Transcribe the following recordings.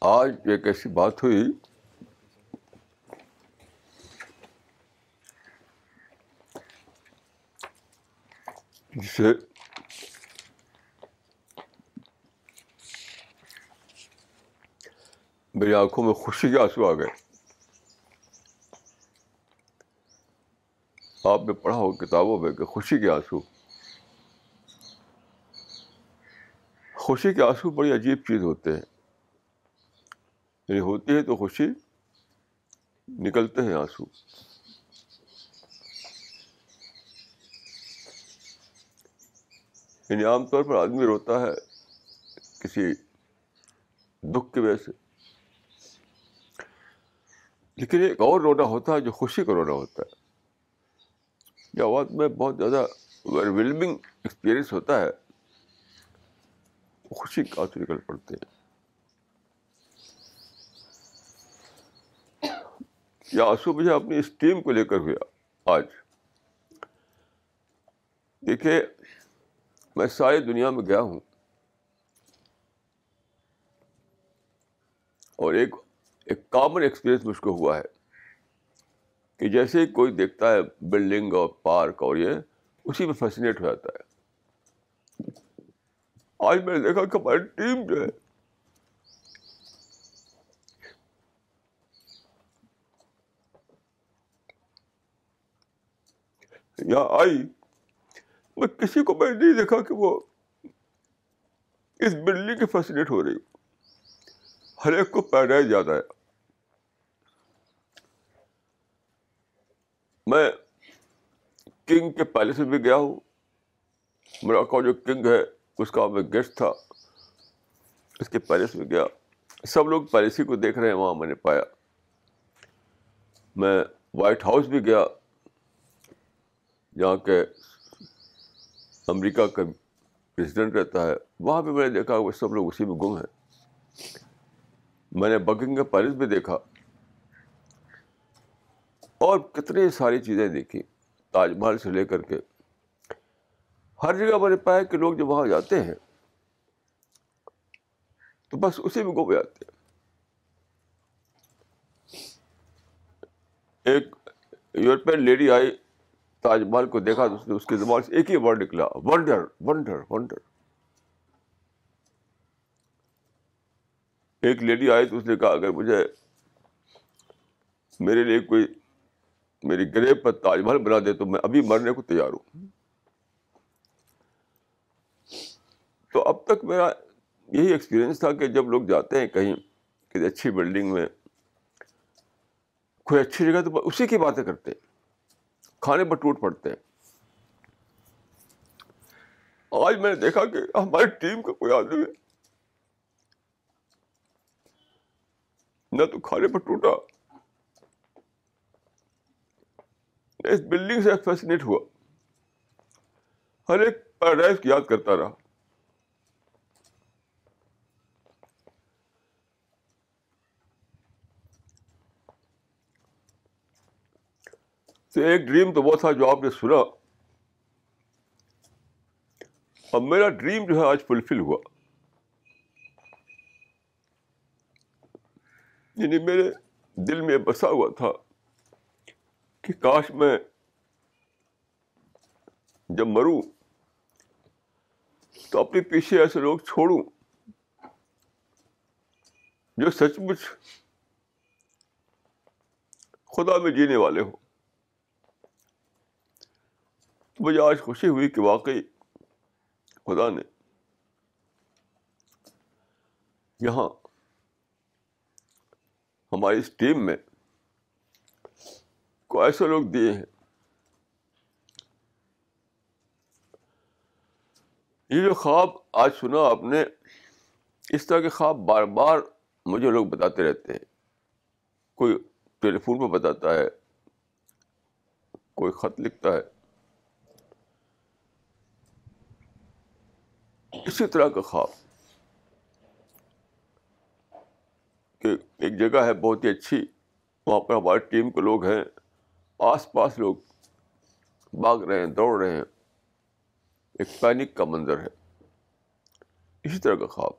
آج ایک ایسی بات ہوئی جسے میری آنکھوں میں خوشی کے آنسو آ گئے۔ آپ نے پڑھا ہو کتابوں میں کہ خوشی کے آنسو۔ خوشی کے آنسو بڑی عجیب چیز ہوتے ہیں۔ یعنی ہوتی ہے تو خوشی، نکلتے ہیں آنسو۔ یعنی عام طور پر آدمی روتا ہے کسی دکھ کی وجہ سے۔ لیکن ایک اور رونا ہوتا ہے جو خوشی کا رونا ہوتا ہے۔ یہ آواز میں بہت زیادہ ویلمنگ ایکسپیرئنس ہوتا ہے خوشی کا آنسو نکل پڑتے ہیں یہ آنسو مجھے اپنی اس ٹیم کو لے کر ہوا آج۔ دیکھیے، میں ساری دنیا میں گیا ہوں۔ اور ایک ایک کامن ایکسپیرئنس مجھ کو ہوا ہے۔ کہ جیسے ہی کوئی دیکھتا ہے بلڈنگ اور پارک اور یہ، اسی میں فیسنیٹ ہو جاتا ہے۔ آج میں نے دیکھا کہ ہماری ٹیم جو ہے یہاں آئی، میں کسی کو میں نہیں دیکھا کہ وہ اس بلڈنگ کی فیسنیٹ ہو رہی ہر ایک کو پیراڈائز جاتا ہے۔ میں کنگ کے پیلس میں بھی گیا ہوں۔ میرا کا جو کنگ ہے، اس کا میں گیسٹ تھا۔ اس کے پیلس میں گیا۔ سب لوگ پیلس ہی کو دیکھ رہے ہیں، وہاں میں نے پایا۔ میں وائٹ ہاؤس بھی گیا، جہاں کے امریکہ کا پریزیڈنٹ رہتا ہے۔ وہاں پہ میں نے دیکھا وہ سب لوگ اسی میں گم ہیں۔ میں نے بکنگ پیلس بھی دیکھا۔ اور کتنی ساری چیزیں دیکھی تاج محل سے لے کر کے۔ ہر جگہ میں نے پایا کہ لوگ جب وہاں جاتے ہیں، تو بس اسی میں گم جاتے ہیں۔ ایک یورپین لیڈی آئی تاج محل کو دیکھا تو اس نے، اس کے زبان سے ایک ہی ورڈ نکلا ونڈر ونڈر ونڈر ایک لیڈی آئی تو اس نے کہا، اگر مجھے میرے لیے کوئی میری گریب پر تاج محل بنا دے تو میں ابھی مرنے کو تیار ہوں۔ تو اب تک میرا یہی ایکسپیرئنس تھا کہ جب لوگ جاتے ہیں کہیں کسی اچھی بلڈنگ میں، کوئی اچھی جگہ تو اسی کی باتیں کرتے ہیں۔ کھانے پر ٹوٹ پڑتے ہیں۔ آج میں نے دیکھا کہ ہماری ٹیم کا کوئی آدمی نہ تو کھانے پر ٹوٹا۔ اس بلڈنگ سے فیسنیٹ ہوا۔ ہر ایک پیراڈائز کی یاد کرتا رہا۔ تو ایک ڈریم تو وہ تھا جو آپ نے سنا۔ اب میرا ڈریم جو ہے آج فلفل ہوا۔ یعنی میرے دل میں بسا ہوا تھا۔ کہ کاش میں جب مروں تو اپنے پیچھے ایسے لوگ چھوڑوں جو سچ مچ خدا میں جینے والے ہوں۔ مجھے آج خوشی ہوئی کہ واقعی خدا نے یہاں ہماری اس ٹیم میں کو ایسے لوگ دیے ہیں یہ جو خواب آج سنا آپ نے اس طرح کے خواب بار بار مجھے لوگ بتاتے رہتے ہیں۔ کوئی ٹیلی فون پہ بتاتا ہے، کوئی خط لکھتا ہے۔ اسی طرح کا خواب۔ کہ ایک جگہ ہے بہت ہی اچھی، وہاں پر ہماری ٹیم کے لوگ ہیں۔ آس پاس لوگ بھاگ رہے ہیں، دوڑ رہے ہیں۔ ایک پینک کا منظر ہے۔ اسی طرح کا خواب۔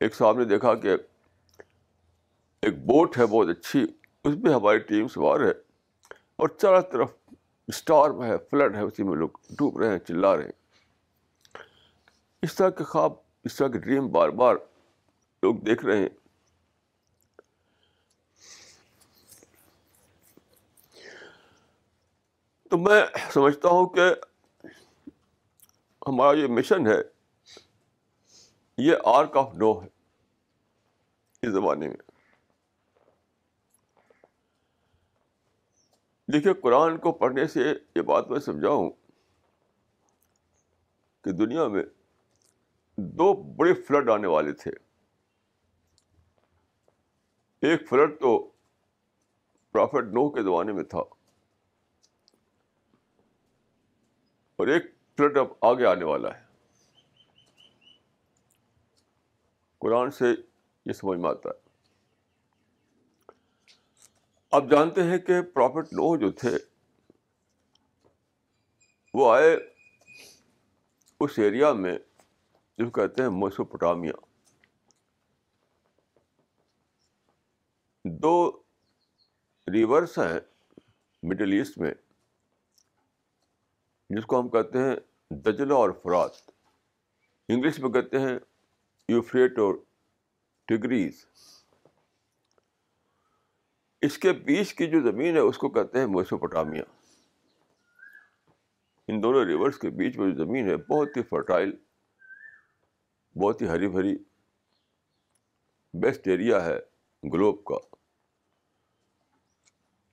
ایک صاحب نے دیکھا کہ ایک بوٹ ہے، بہت اچھی۔ اس میں ہماری ٹیم سوار ہے اور چاروں طرف اسٹار ہے، فلڈ ہے، اسی میں لوگ ڈوب رہے ہیں، چلا رہے ہیں۔ اس طرح کے خواب، اس طرح کے ڈریم بار بار لوگ دیکھ رہے ہیں۔ تو میں سمجھتا ہوں کہ ہمارا یہ مشن ہے، یہ آرک آف نو ہے اس زمانے میں۔ دیکھیے، قرآن کو پڑھنے سے یہ بات میں سمجھاؤں کہ دنیا میں دو بڑے فلڈ آنے والے تھے۔ ایک فلڈ تو پرافٹ نو کے زمانے میں تھا۔ اور ایک فلڈ اب آگے آنے والا ہے۔ قرآن سے یہ سمجھ میں آتا ہے۔ آپ جانتے ہیں کہ پرافٹ نو جو تھے، وہ آئے اس ایریا میں جو کہتے ہیں موسوپٹامیا دو ریورس ہیں مڈل ایسٹ میں۔ جس کو ہم کہتے ہیں دجلہ اور فرات۔ انگلش میں کہتے ہیں یوفریٹ اور ٹگریز۔ اس کے بیچ کی جو زمین ہے اس کو کہتے ہیں موسوپٹامیا ان دونوں ریورس کے بیچ میں جو زمین ہے بہت ہی فرٹائل، بہت ہی ہری بھری بیسٹ ایریا ہے گلوب کا۔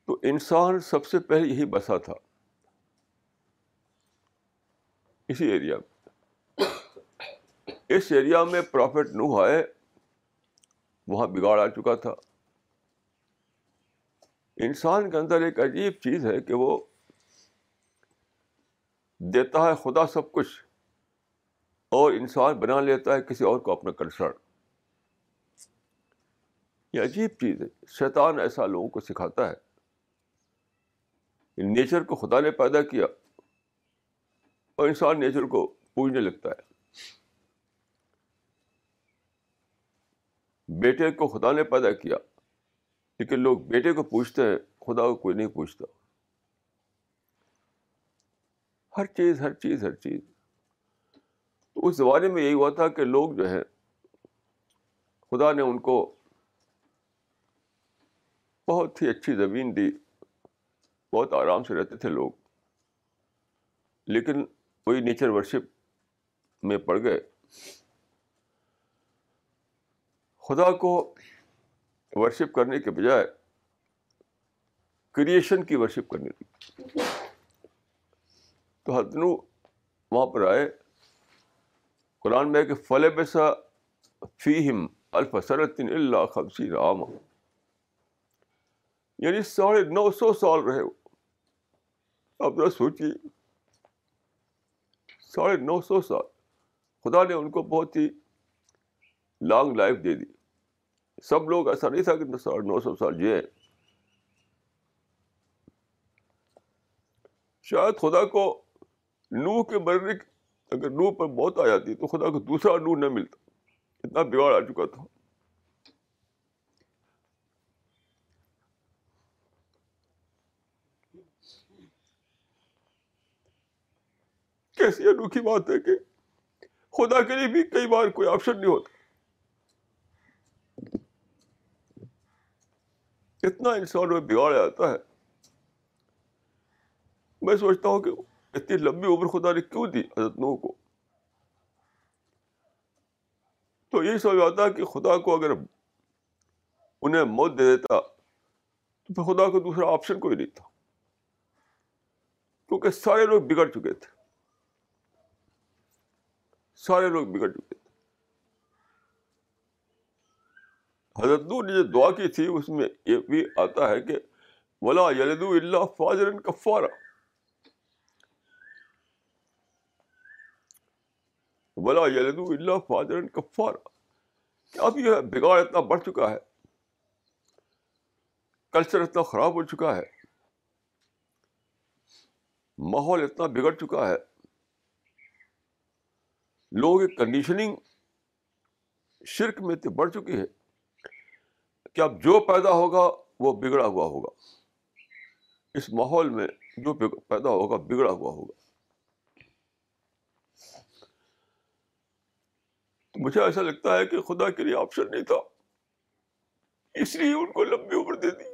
تو انسان سب سے پہلے یہی بسا تھا۔ اسی ایریا میں۔ اس ایریا میں پروفٹ نو آئے، وہاں بگاڑ آ چکا تھا۔ انسان کے اندر ایک عجیب چیز ہے کہ وہ دیتا ہے خدا سب کچھ، اور انسان بنا لیتا ہے کسی اور کو اپنا کنسرن یہ عجیب چیز ہے۔ شیطان ایسا لوگوں کو سکھاتا ہے۔ نیچر کو خدا نے پیدا کیا۔ اور انسان نیچر کو پوجنے لگتا ہے۔ بیٹے کو خدا نے پیدا کیا، لیکن لوگ بیٹے کو پوچھتے ہیں، خدا کو کوئی نہیں پوچھتا ہر چیز ہر چیز ہر چیز۔ تو اس زمانے میں یہی ہوا تھا کہ لوگ جو ہے خدا نے ان کو بہت ہی اچھی زمین دی، بہت آرام سے رہتے تھے لوگ۔ لیکن وہی نیچر ورشپ میں پڑ گئے۔ خدا کو ورشپ کرنے کے بجائے کریشن کی ورشپ کرنے کی تو ہدنو وہاں پر آئے۔ قرآن میں کہ فل بسا فیم الفسرتن اللہ خبسی رام یعنی ساڑھے نو سو سال رہے۔ اب ذرا سوچیے۔ ساڑھے نو سو سال خدا نے ان کو بہت ہی لانگ لائف دے دی۔ سب لوگ ایسا نہیں تھا کہ ساڑھے نو سو سال جیے۔ شاید خدا کو نو کے مرنے اگر نو پر موت آ جاتی تو خدا کو دوسرا نو نہ ملتا۔ اتنا بگاڑ آ چکا تھا۔ کیسی انوکھی بات ہے کہ خدا کے لیے بھی کئی بار کوئی آپشن نہیں ہوتا۔ اتنا انسان میں بگاڑ جاتا ہے۔ میں سوچتا ہوں کہ اتنی لمبی عمر خدا نے کیوں دی حضرت نو کو؟ تو یہی سمجھ آتا ہے کہ خدا کو اگر انہیں موت دے دیتا، تو پھر خدا کو دوسرا آپشن کوئی نہیں تھا۔ کیونکہ سارے لوگ بگڑ چکے تھے۔ سارے لوگ بگڑ چکے تھے حضرت نور نے جو دعا کی تھی اس میں یہ بھی آتا ہے کہ ولا یلدو اللہ فاجر کفارا ولا یلدو اللہ فاجر کفارا کہ اب یہ بگاڑ اتنا بڑھ چکا ہے کلچر اتنا خراب ہو چکا ہے ماحول اتنا بگڑ چکا ہے لوگوں کی کنڈیشننگ شرک میں اتنی بڑھ چکی ہے کہ اب جو پیدا ہوگا وہ بگڑا ہوا ہوگا۔ اس ماحول میں جو پیدا ہوگا بگڑا ہوا ہوگا۔ تو مجھے ایسا لگتا ہے کہ خدا کے لیے آپشن نہیں تھا۔ اس لیے ان کو لمبی عمر دے دی۔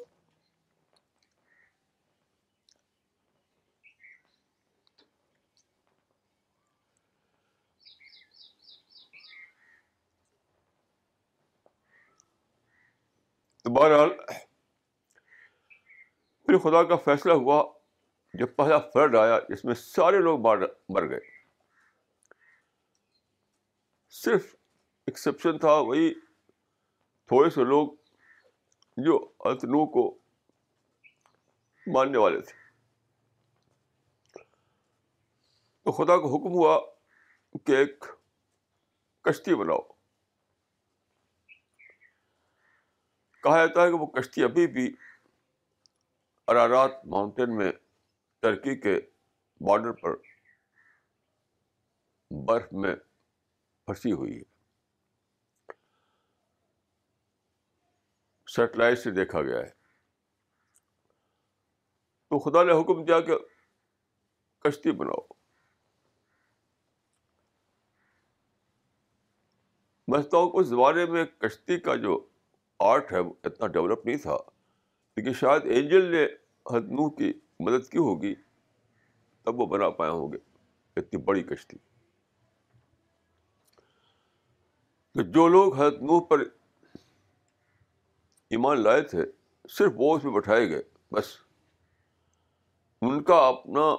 تو بہرحال، پھر خدا کا فیصلہ ہوا جب پہلا فرڈ آیا جس میں سارے لوگ مر گئے۔ صرف ایکسیپشن تھا وہی تھوڑے سے لوگ جو اتنو کو ماننے والے تھے۔ تو خدا کا حکم ہوا کہ ایک کشتی بناؤ۔ کہا جاتا ہے کہ وہ کشتی ابھی بھی ارارات ماؤنٹین میں ترکی کے بارڈر پر برف میں پھنسی ہوئی ہے۔ سیٹلائٹ سے دیکھا گیا ہے۔ تو خدا نے حکم دیا کہ کشتی بناؤ۔ میں ہوں اس زمانے میں کشتی کا جو آرٹ ہے، اتنا ڈیولپ نہیں تھا۔ لیکن شاید اینجل نے ہدنو کی مدد کی ہوگی، تب وہ بنا پائے ہوں گے۔ اتنی بڑی کشتی۔ تو جو لوگ ہدنو پر ایمان لائے تھے، صرف وہ اس میں بٹھائے گئے۔ بس۔ ان کا اپنا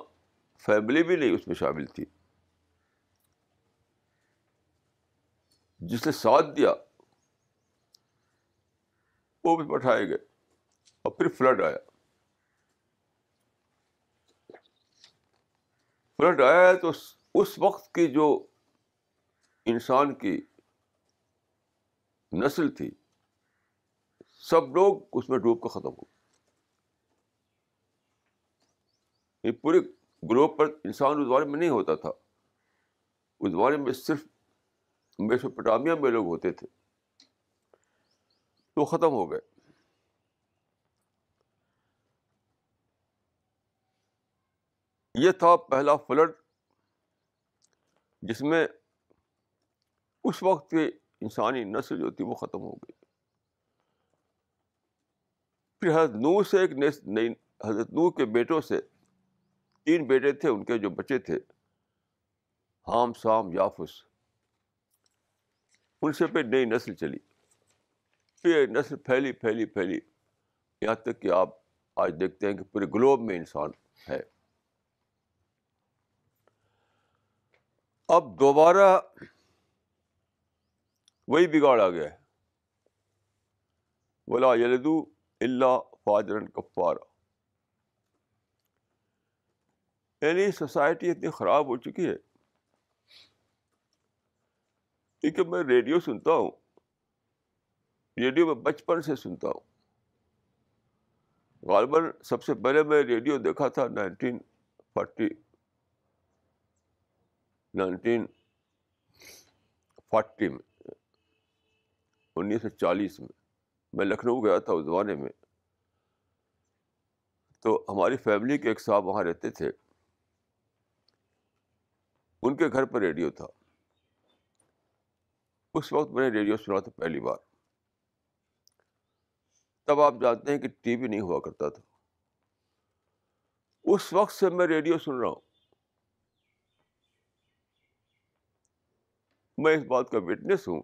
فیملی بھی نہیں اس میں شامل تھی۔ جس نے ساتھ دیا وہ بھی بٹھائے گئے۔ اور پھر فلڈ آیا۔ فلڈ آیا تو اس وقت کی جو انسان کی نسل تھی، سب لوگ اس میں ڈوب کر ختم ہو۔ پورے گلوب پر انسان اس بارے میں نہیں ہوتا تھا۔ اس بارے میں صرف میسوپٹامیا میں لوگ ہوتے تھے۔ تو ختم ہو گئے یہ تھا پہلا فلڈ جس میں اس وقت کی انسانی نسل جو تھی وہ ختم ہو گئی پھر حضرت نو سے ایک نئی حضرت نو کے بیٹوں سے تین بیٹے تھے ان کے جو بچے تھے ہام سام یافس ان سے پہ نئی نسل چلی پھر نسل پھیلی پھیلی پھیلی۔ یہاں تک کہ آپ آج دیکھتے ہیں کہ پورے گلوب میں انسان ہے۔ اب دوبارہ وہی بگاڑ آ گیا ہے۔ بولا یلدو اللہ فاجرن کفارا یعنی سوسائٹی اتنی خراب ہو چکی ہے۔ کیونکہ میں ریڈیو سنتا ہوں۔ ریڈیو میں بچپن سے سنتا ہوں۔ غالباً سب سے پہلے میں ریڈیو دیکھا تھا نائنٹین فورٹی نائنٹین فورٹی میں، انیس سو چالیس میں۔ میں لکھنؤ گیا تھا اس زمانے میں۔ تو ہماری فیملی کے ایک صاحب وہاں رہتے تھے۔ ان کے گھر پر ریڈیو تھا۔ اس وقت میں نے ریڈیو سنا تھا پہلی بار۔ تب آپ جانتے ہیں کہ ٹی وی نہیں ہوا کرتا تھا۔ اس وقت سے میں ریڈیو سن رہا ہوں۔ میں اس بات کا وٹنس ہوں۔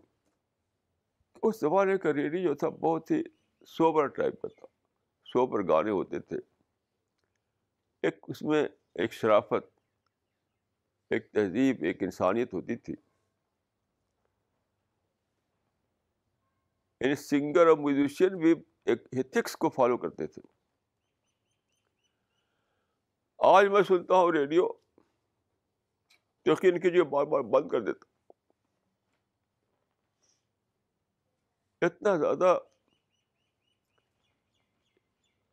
اس زمانے کا ریڈیو جو تھا بہت ہی سوبر ٹائپ کا تھا۔ سوبر گانے ہوتے تھے۔ ایک اس میں ایک شرافت، ایک تہذیب، ایک انسانیت ہوتی تھی۔ یعنی سنگر اور میوزیشین بھی ایک ہتھکس کو فالو کرتے تھے۔ آج میں سنتا ہوں ریڈیو یقین کیجیے بار بار بند کر دیتا۔ اتنا زیادہ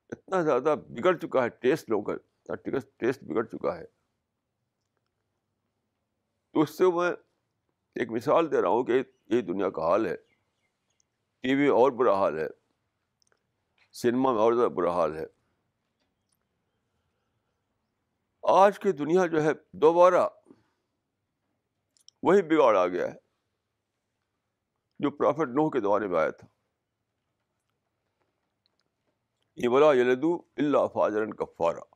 اتنا زیادہ بگڑ چکا ہے ٹیسٹ لوگوں کا ٹیسٹ بگڑ چکا ہے۔ تو اس سے میں ایک مثال دے رہا ہوں کہ یہ دنیا کا حال ہے۔ ٹی وی اور برا حال ہے۔ سنیما میں اور زیادہ برا حال ہے۔ آج کی دنیا جو ہے دوبارہ وہی بگاڑ آ گیا ہے جو پرافٹ نوح کے زمانے میں آیا تھا۔ یہ بلا یلدو اللہ فاجرن کفارا۔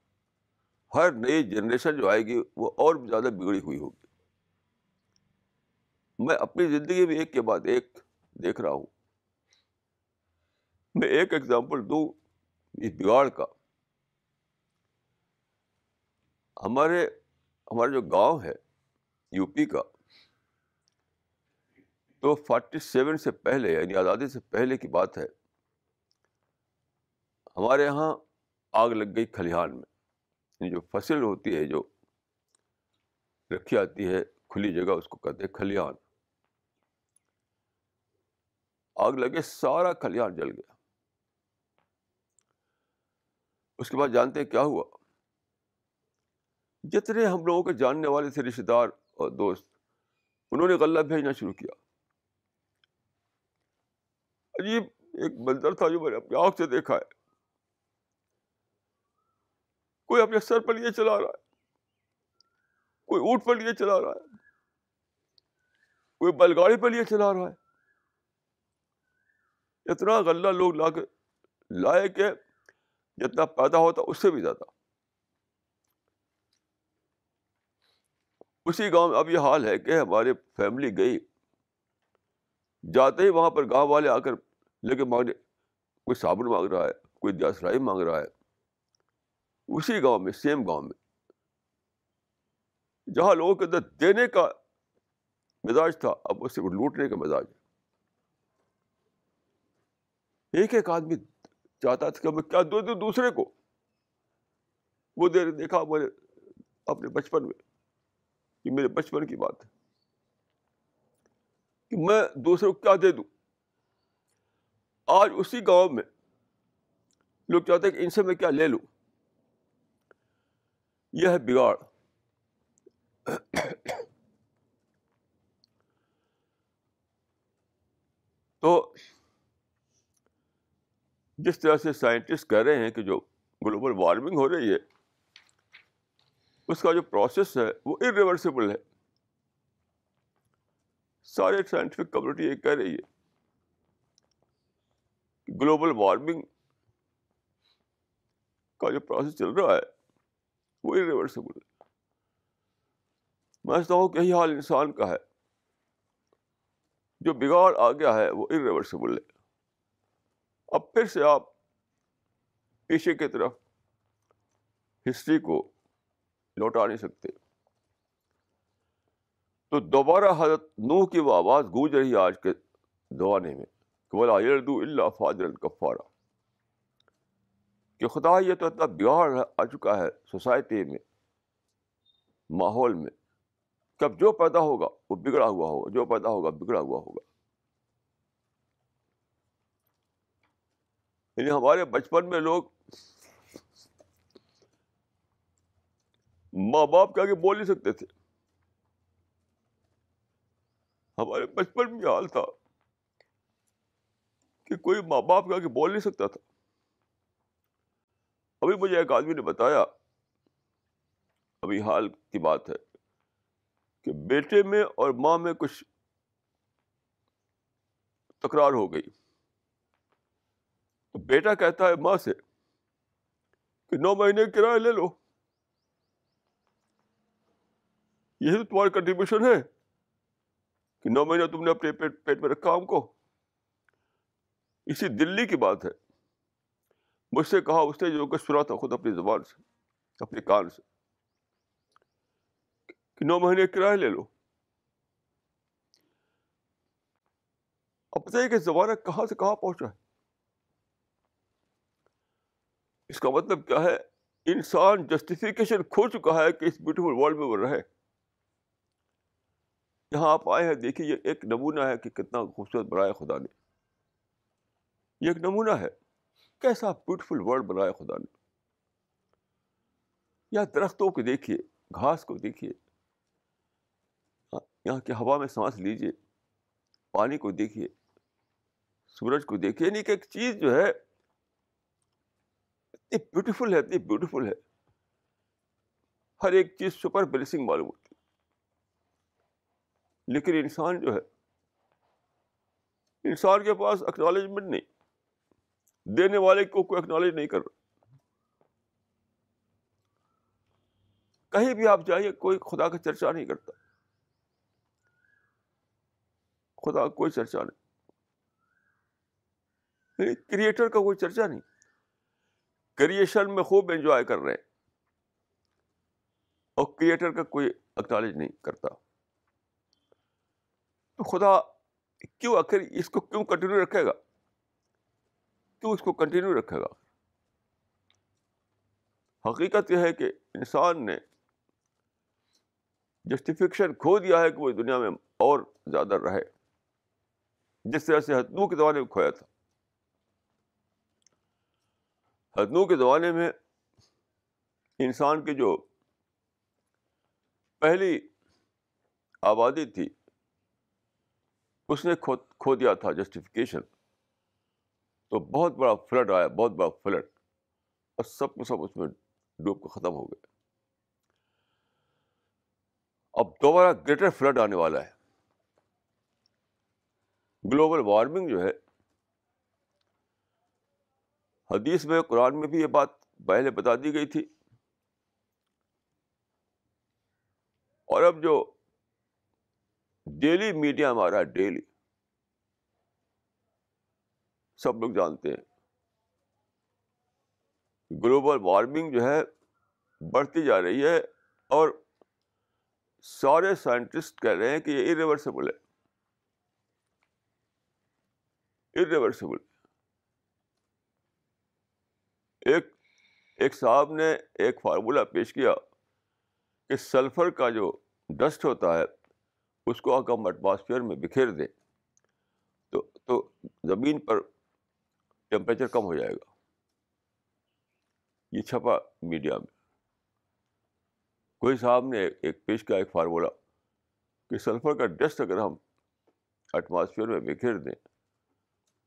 ہر نئی جنریشن جو آئے گی وہ اور بھی زیادہ بگڑی ہوئی ہوگی۔ میں اپنی زندگی میں ایک کے بعد ایک دیکھ رہا ہوں۔ میں ایک ایگزامپل دوں اس بگاڑ کا۔ ہمارے، ہمارا جو گاؤں ہے یو پی کا، تو فورٹی سیون سے پہلے یعنی آزادی سے پہلے کی بات ہے، ہمارے یہاں آگ لگ گئی کھلیہان میں۔ یعنی جو فصل ہوتی ہے، جو رکھی آتی ہے، کھلی جگہ، اس کو کہتے ہیں کھلیہان آگ لگے، سارا کھلیان جل گیا۔ اس کے بعد جانتے ہیں کیا ہوا۔ جتنے ہم لوگوں کے جاننے والے تھے رشتے دار اور دوست، انہوں نے غلہ بھیجنا شروع کیا۔ عجیب ایک منظر تھا جو میں نے اپنی آنکھ سے دیکھا ہے۔ کوئی اپنے سر پر لیے چلا رہا ہے، کوئی اونٹ پر لیے چلا رہا ہے، کوئی بیل گاڑی پر لیے چلا رہا ہے۔ اتنا غلہ لوگ لا کے، لائے کہ جتنا پیدا ہوتا اس سے بھی زیادہ۔ اسی گاؤں میں اب یہ حال ہے کہ ہماری فیملی گئی۔ جاتے ہی وہاں پر گاؤں والے آ کر لے کے مانگنے، کوئی صابن مانگ رہا ہے، کوئی دیاسرائی مانگ رہا ہے۔ اسی گاؤں میں سیم گاؤں میں۔ جہاں لوگوں کے اندر دینے کا مزاج تھا، اب اس سے لوٹنے کا مزاج ہے۔ ایک ایک آدمی چاہتا تھا کہ میں کیا دو دوں دوسرے کو۔ وہ دیر دیکھا میں نے اپنے بچپن میں یہ میرے بچپن کی بات ہے کہ میں دوسرے کو کیا دے دوں۔ آج اسی گاؤں میں لوگ چاہتے ہیں کہ ان سے میں کیا لے لوں۔ یہ ہے بگاڑ۔ تو جس طرح سے سائنٹسٹ کہہ رہے ہیں کہ جو گلوبل وارمنگ ہو رہی ہے، اس کا جو پروسیس ہے وہ ارریورسیبل ہے۔ سارے سائنٹیفک کمیونٹی یہ کہہ رہی ہے گلوبل وارمنگ کا جو پروسیس چل رہا ہے وہ ارریورسیبل ہے۔ میں سمجھتا ہوں کہ یہی حال انسان کا ہے۔ جو بگاڑ آ گیا ہے وہ ارریورسیبل ہے۔ اب پھر سے آپ پیچھے کی طرف ہسٹری کو لوٹا نہیں سکتے۔ تو دوبارہ حضرت نوح کی وہ آواز گونج رہی ہے آج کے زمانے میں کہ بولا یردو اللہ فاضر الکفارا کہ خدا یہ تو اتنا بگاڑ آ چکا ہے سوسائٹی میں، ماحول میں۔ کہ اب جو پیدا ہوگا وہ بگڑا ہوا ہوگا، جو پیدا ہوگا بگڑا ہوا ہوگا۔ یعنی ہمارے بچپن میں لوگ ماں باپ کے آگے بول نہیں سکتے تھے۔ ہمارے بچپن میں حال تھا کہ کوئی ماں باپ کے آگے بول نہیں سکتا تھا۔ ابھی مجھے ایک آدمی نے بتایا، ابھی حال کی بات ہے کہ بیٹے میں اور ماں میں کچھ تکرار ہو گئی۔ تو بیٹا کہتا ہے، ماں سے کہ نو مہینے کرایہ لے لو۔ یہی تو تمہاری کنٹریبیوشن ہے کہ نو مہینہ تم نے اپنے پیٹ پیٹ میں رکھا ہم کو۔ اسی دلی کی بات ہے۔ مجھ سے کہا، اس نے جو کچھ سنا تھا خود اپنی زبان سے، اپنے کان سے کہ نو مہینے کرایہ لے لو۔ اب بتائیے کہ زمانہ کہاں سے کہاں پہنچا ہے۔ اس کا مطلب کیا ہے؟ انسان جسٹیفیکیشن کھو چکا ہے کہ اس بیوٹیفل ورلڈ میں وہ رہے۔ یہاں آپ آئے ہیں، دیکھیے، یہ ایک نمونہ ہے کہ کتنا خوبصورت بنایا خدا نے۔ یہ ایک نمونہ ہے۔ کیسا بیوٹیفل ورڈ بنایا خدا نے۔ یا درختوں کو دیکھیے، گھاس کو دیکھیے۔ یہاں کی ہوا میں سانس لیجیے۔ پانی کو دیکھیے۔ سورج کو دیکھیے۔ یعنی کہ ایک چیز جو ہے اتنی بیوٹیفل ہے، اتنی بیوٹیفل ہے۔ ہر ایک چیز سپر بلیسنگ معلوم ہوتی لیکن انسان جو ہے، انسان کے پاس اکنالجمنٹ نہیں۔ دینے والے کو کوئی اکنالج نہیں کر رہا۔ کہیں بھی آپ جائیے، کوئی خدا کا چرچا نہیں کرتا۔ خدا کوئی چرچا نہیں۔ یعنی کریٹر کا کوئی چرچا نہیں۔ کریشن میں خوب انجوائے کر رہے ہیں۔ اور کریٹر کا کوئی اکنالج نہیں کرتا۔ تو خدا کیوں آخر اس کو کیوں کنٹینیو رکھے گا؟ کیوں اس کو کنٹینیو رکھے گا؟ حقیقت یہ ہے کہ انسان نے جسٹیفکیشن کھو دیا ہے کہ وہ دنیا میں اور زیادہ رہے۔ جس طرح سے ہتنو کے زمانے میں کھویا تھا۔ ہتنو کے زمانے میں انسان کی جو پہلی آبادی تھی، اس نے کھو دیا تھا جسٹیفکیشن تو بہت بڑا فلڈ آیا، بہت بڑا فلڈ اور سب کو سب اس میں ڈوب کر ختم ہو گئے۔ اب دوبارہ گریٹر فلڈ آنے والا ہے۔ گلوبل وارمنگ جو ہے حدیث میں قرآن میں بھی یہ بات پہلے بتا دی گئی تھی۔ اور اب جو ڈیلی میڈیا ہمارا ڈیلی سب لوگ جانتے ہیں۔ گلوبل وارمنگ جو ہے، بڑھتی جا رہی ہے اور سارے سائنٹسٹ کہہ رہے ہیں کہ یہ ریورسبل ہے۔ ریورسبل ایک ایک صاحب نے ایک فارمولہ پیش کیا کہ سلفر کا جو ڈسٹ ہوتا ہے، اس کو اگر ہم ایٹماسفیئر میں بکھیر دیں۔ تو تو زمین پر ٹیمپریچر کم ہو جائے گا۔ یہ چھپا میڈیا میں۔ کوئی صاحب نے ایک پیش کیا، ایک فارمولہ کہ سلفر کا ڈسٹ اگر ہم ایٹماسفیئر میں بکھیر دیں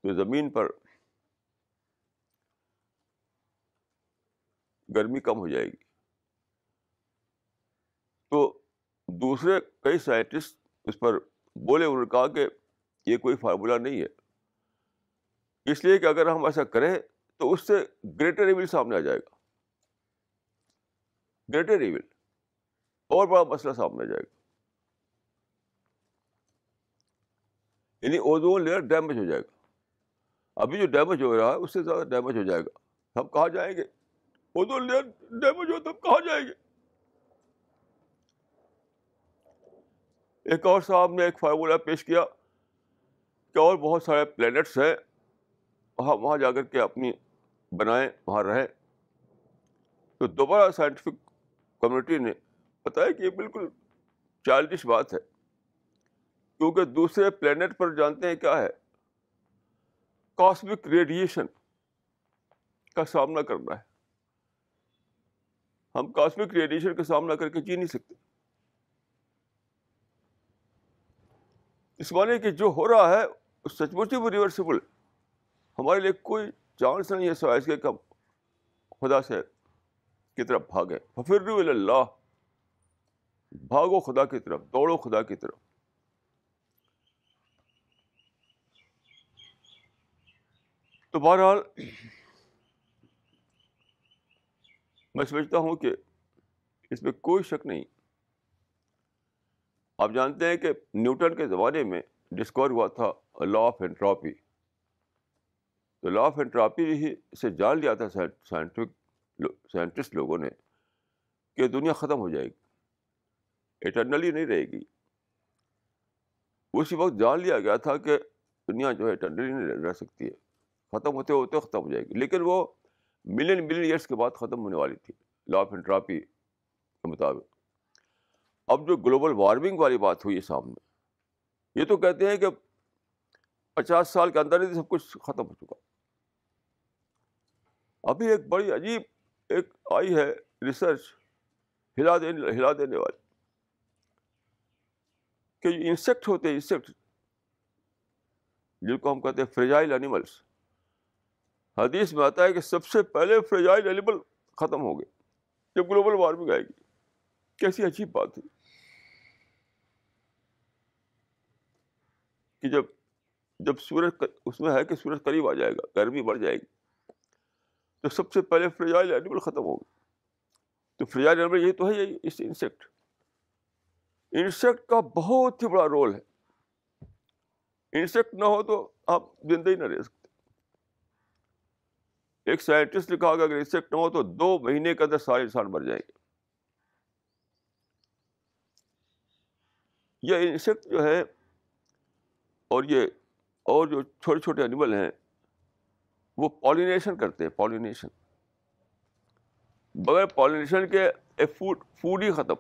تو زمین پر گرمی کم ہو جائے گی۔ تو دوسرے کئی سائنٹسٹ اس پر بولے، انہوں نے کہا کہ یہ کوئی فارمولہ نہیں ہے۔ اس لیے کہ اگر ہم ایسا کریں تو اس سے گریٹر ایول سامنے آ جائے گا۔ گریٹر ایول اور بڑا مسئلہ سامنے آ جائے گا۔ یعنی اوزون لیئر ڈیمیج ہو جائے گا۔ ابھی جو ڈیمیج ہو رہا ہے، اس سے زیادہ ڈیمیج ہو جائے گا۔ ہم کہاں جائیں گے؟ اوزون لیئر ڈیمیج ہو تو کہاں جائیں گے ایک اور صاحب نے ایک فارمولہ پیش کیا کہ اور بہت سارے پلانٹس ہیں وہاں وہاں جا کر کے اپنی بنائیں، وہاں رہیں۔ تو دوبارہ سائنٹیفک کمیونٹی نے بتایا کہ یہ بالکل چائلڈش بات ہے۔ کیونکہ دوسرے پلانٹ پر جانتے ہیں کیا ہے؟ کاسمک ریڈیشن کا سامنا کرنا ہے۔ ہم کاسمک ریڈیشن کا سامنا کر کے جی نہیں سکتے۔ اس معنی کہ جو ہو رہا ہے سچ مچ وہ ریورسبل ہمارے لیے کوئی چانس نہیں ہے سوائز کے کب خدا سے کی طرف بھاگے پھر اللہ بھاگو خدا کی طرف، دوڑو خدا کی طرف۔ تو بہرحال میں سمجھتا ہوں کہ اس میں کوئی شک نہیں۔ آپ جانتے ہیں کہ نیوٹن کے زمانے میں ڈسکور ہوا تھا لا آف اینٹراپی تو لا آف اینٹراپی ہی سے جان لیا تھا سائنٹفک سائنٹسٹ لوگوں نے کہ دنیا ختم ہو جائے گی اٹرنلی نہیں رہے گی۔ اسی وقت جان لیا گیا تھا کہ دنیا جو ہے اٹرنلی نہیں رہ سکتی ہے۔ ختم ہوتے ہوتے ختم ہو جائے گی۔ لیکن وہ ملین ملین ایئرس کے بعد ختم ہونے والی تھی لا آف انٹراپی کے مطابق۔ اب جو گلوبل وارمنگ والی بات ہوئی ہے سامنے، یہ تو کہتے ہیں کہ پچاس سال کے اندر ہی سب کچھ ختم ہو چکا۔ ابھی ایک بڑی عجیب ایک آئی ہے ریسرچ ہلا دینے ہلا دینے والی۔ کہ انسیکٹ ہوتے ہیں انسیکٹ جن کو ہم کہتے ہیں فریجائل اینیملس حدیث میں آتا ہے کہ سب سے پہلے فریجائل اینیمل ختم ہو گئے جب گلوبل وارمنگ آئے گی۔ کیسی عجیب بات ہے۔ کہ جب جب سورج اس میں ہے کہ سورج قریب آ جائے گا، گرمی بڑھ جائے گی، تو سب سے پہلے فریجائل اینیمل ختم ہوگا تو فریجائل اینیمل یہی تو ہے، یہی اس انسیکٹ انسیکٹ کا بہت ہی بڑا رول ہے۔ انسیکٹ نہ ہو تو آپ زندہ ہی نہ رہ سکتے۔ ایک سائنٹسٹ نے کہا کہ اگر انسیکٹ نہ ہو تو دو مہینے کے اندر سارے انسان مر جائیں گے۔ یہ انسیکٹ جو ہے اور یہ اور جو چھوٹے چھوٹے اینیمل ہیں، وہ پالینیشن کرتے ہیں پالینیشن بغیر پالینیشن کے ایک فوڈ فوڈ ہی ختم۔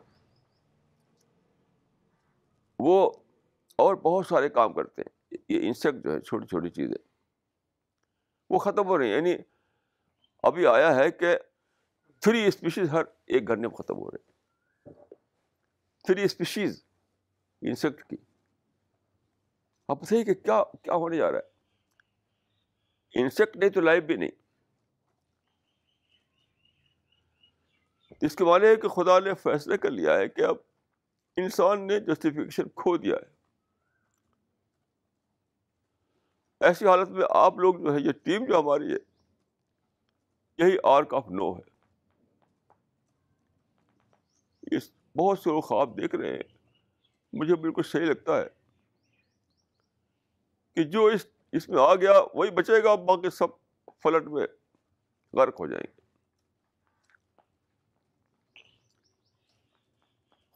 وہ اور بہت سارے کام کرتے ہیں۔ یہ انسیکٹ جو ہے، چھوٹی چھوٹی چیزیں۔ وہ ختم ہو رہی ہیں یعنی ابھی آیا ہے کہ تھری اسپیشیز ہر ایک گھنٹے میں ختم ہو رہے تھری اسپیشیز انسیکٹ کی۔ آپ صحیح کہ کیا کیا ہونے جا رہا ہے۔ انسیکٹ نہیں تو لائف بھی نہیں۔ اس کے معنی ہے کہ خدا نے فیصلہ کر لیا ہے کہ اب انسان نے جسٹیفیکیشن کھو دیا ہے۔ ایسی حالت میں آپ لوگ جو ہے، یہ ٹیم جو ہماری ہے یہی آرک آف نو ہے۔ اس بہت سے لوگ خواب دیکھ رہے ہیں۔ مجھے بالکل صحیح لگتا ہے کہ جو اس اس میں آ گیا، وہی بچے گا، باقی سب فلٹ میں غرق ہو جائیں گے۔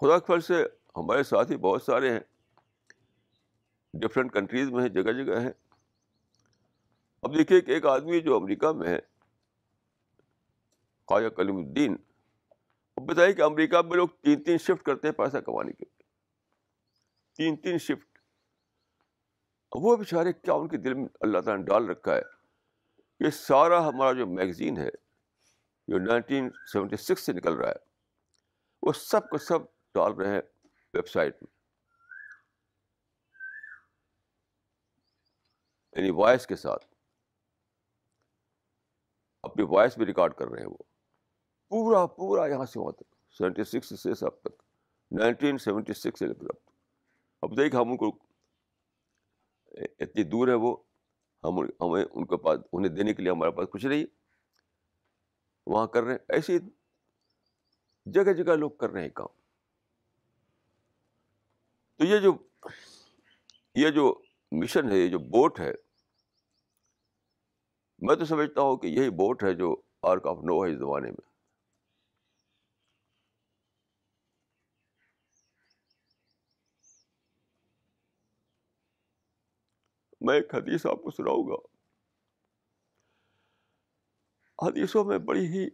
خدا کے سے ہمارے ساتھی بہت سارے ہیں۔ ڈفرینٹ کنٹریز میں ہیں، جگہ جگہ ہیں۔ اب دیکھیے کہ ایک آدمی جو امریکہ میں ہے خواجہ کلیم الدین۔ اب بتائیے کہ امریکہ میں لوگ تین تین شفٹ کرتے ہیں پیسہ کمانے کے لیے۔ تین تین شفٹ۔ وہ بیچارے کیا ان کے دل میں اللہ تعالیٰ نے ڈال رکھا ہے؟ یہ سارا ہمارا جو میگزین ہے، جو نائنٹین سیونٹی سکس سے نکل رہا ہے، وہ سب کو سب ڈال رہے ہیں ویب سائٹ میں۔ یعنی وائس کے ساتھ۔ اپنی وائس بھی ریکارڈ کر رہے ہیں وہ۔ پورا پورا یہاں سے وہاں تک سیونٹی سکس سے اب تک۔ نائنٹین سیونٹی سکس سے لے کر اب تک۔ اب دیکھ ہم ان کو اتنی دور ہے وہ۔ ہم ہمیں ان کے پاس انہیں دینے کے لیے ہمارے پاس کچھ نہیں۔ وہاں کر رہے ہیں۔ ایسی جگہ جگہ لوگ کر رہے ہیں کام۔ تو یہ جو یہ جو مشن ہے، یہ جو بوٹ ہے، میں تو سمجھتا ہوں کہ یہی بوٹ ہے جو آرک آف نو ہے اس زمانے میں۔ میں ایک حدیث آپ کو سناؤں گا۔ حدیثوں میں بڑی ہی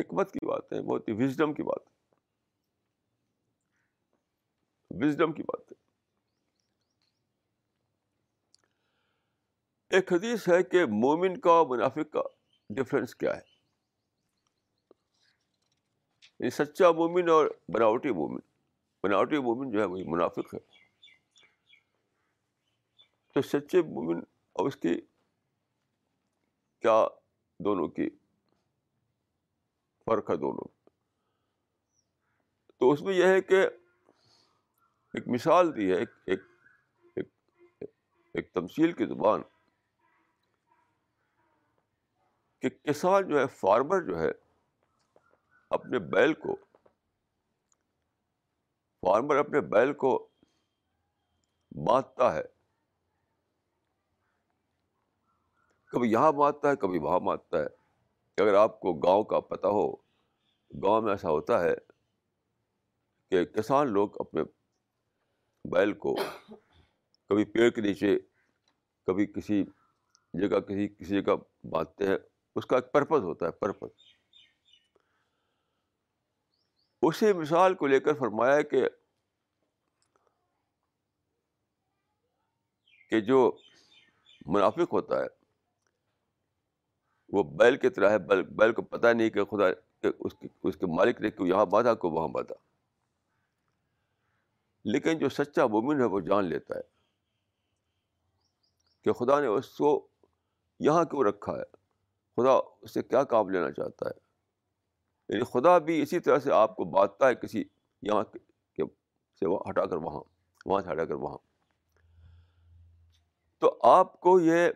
حکمت کی بات ہے، بہت ہی وزڈم کی بات ہے۔ وزڈم کی بات ہے۔ ایک حدیث ہے کہ مومن کا، منافق کا ڈفرینس کیا ہے۔ سچا مومن اور بناوٹی مومن۔ بناوٹی مومن جو ہے، وہی منافق ہے۔ تو سچے مومن اور اس کی کیا دونوں کی فرق ہے دونوں؟ تو اس میں یہ ہے کہ ایک مثال دی ہے ایک ایک ایک, ایک تمثیل کی زبان کہ کسان جو ہے فارمر جو ہے اپنے بیل کو فارمر اپنے بیل کو باندھتا ہے۔ کبھی یہاں ماتتا ہے، کبھی وہاں ماتتا ہے۔ اگر آپ کو گاؤں کا پتہ ہو، گاؤں میں ایسا ہوتا ہے کہ کسان لوگ اپنے بیل کو کبھی پیڑ کے نیچے، کبھی کسی جگہ، کسی کسی جگہ باندھتے ہیں۔ اس کا ایک پرپز ہوتا ہے، پرپز۔ اسی مثال کو لے کر فرمایا کہ کہ جو منافق ہوتا ہے وہ بیل کی طرح ہے، بیل بیل کو پتہ نہیں کہ خدا اس کے اس کے مالک نے کہ یہاں باندھا کو وہاں باندھا لیکن جو سچا مومن ہے، وہ جان لیتا ہے کہ خدا نے اس کو یہاں کیوں رکھا ہے۔ خدا اس سے کیا کام لینا چاہتا ہے؟ یعنی خدا بھی اسی طرح سے آپ کو باندھتا ہے کسی یہاں کے سے وہ ہٹا کر وہاں وہاں سے ہٹا کر وہاں۔ تو آپ کو یہ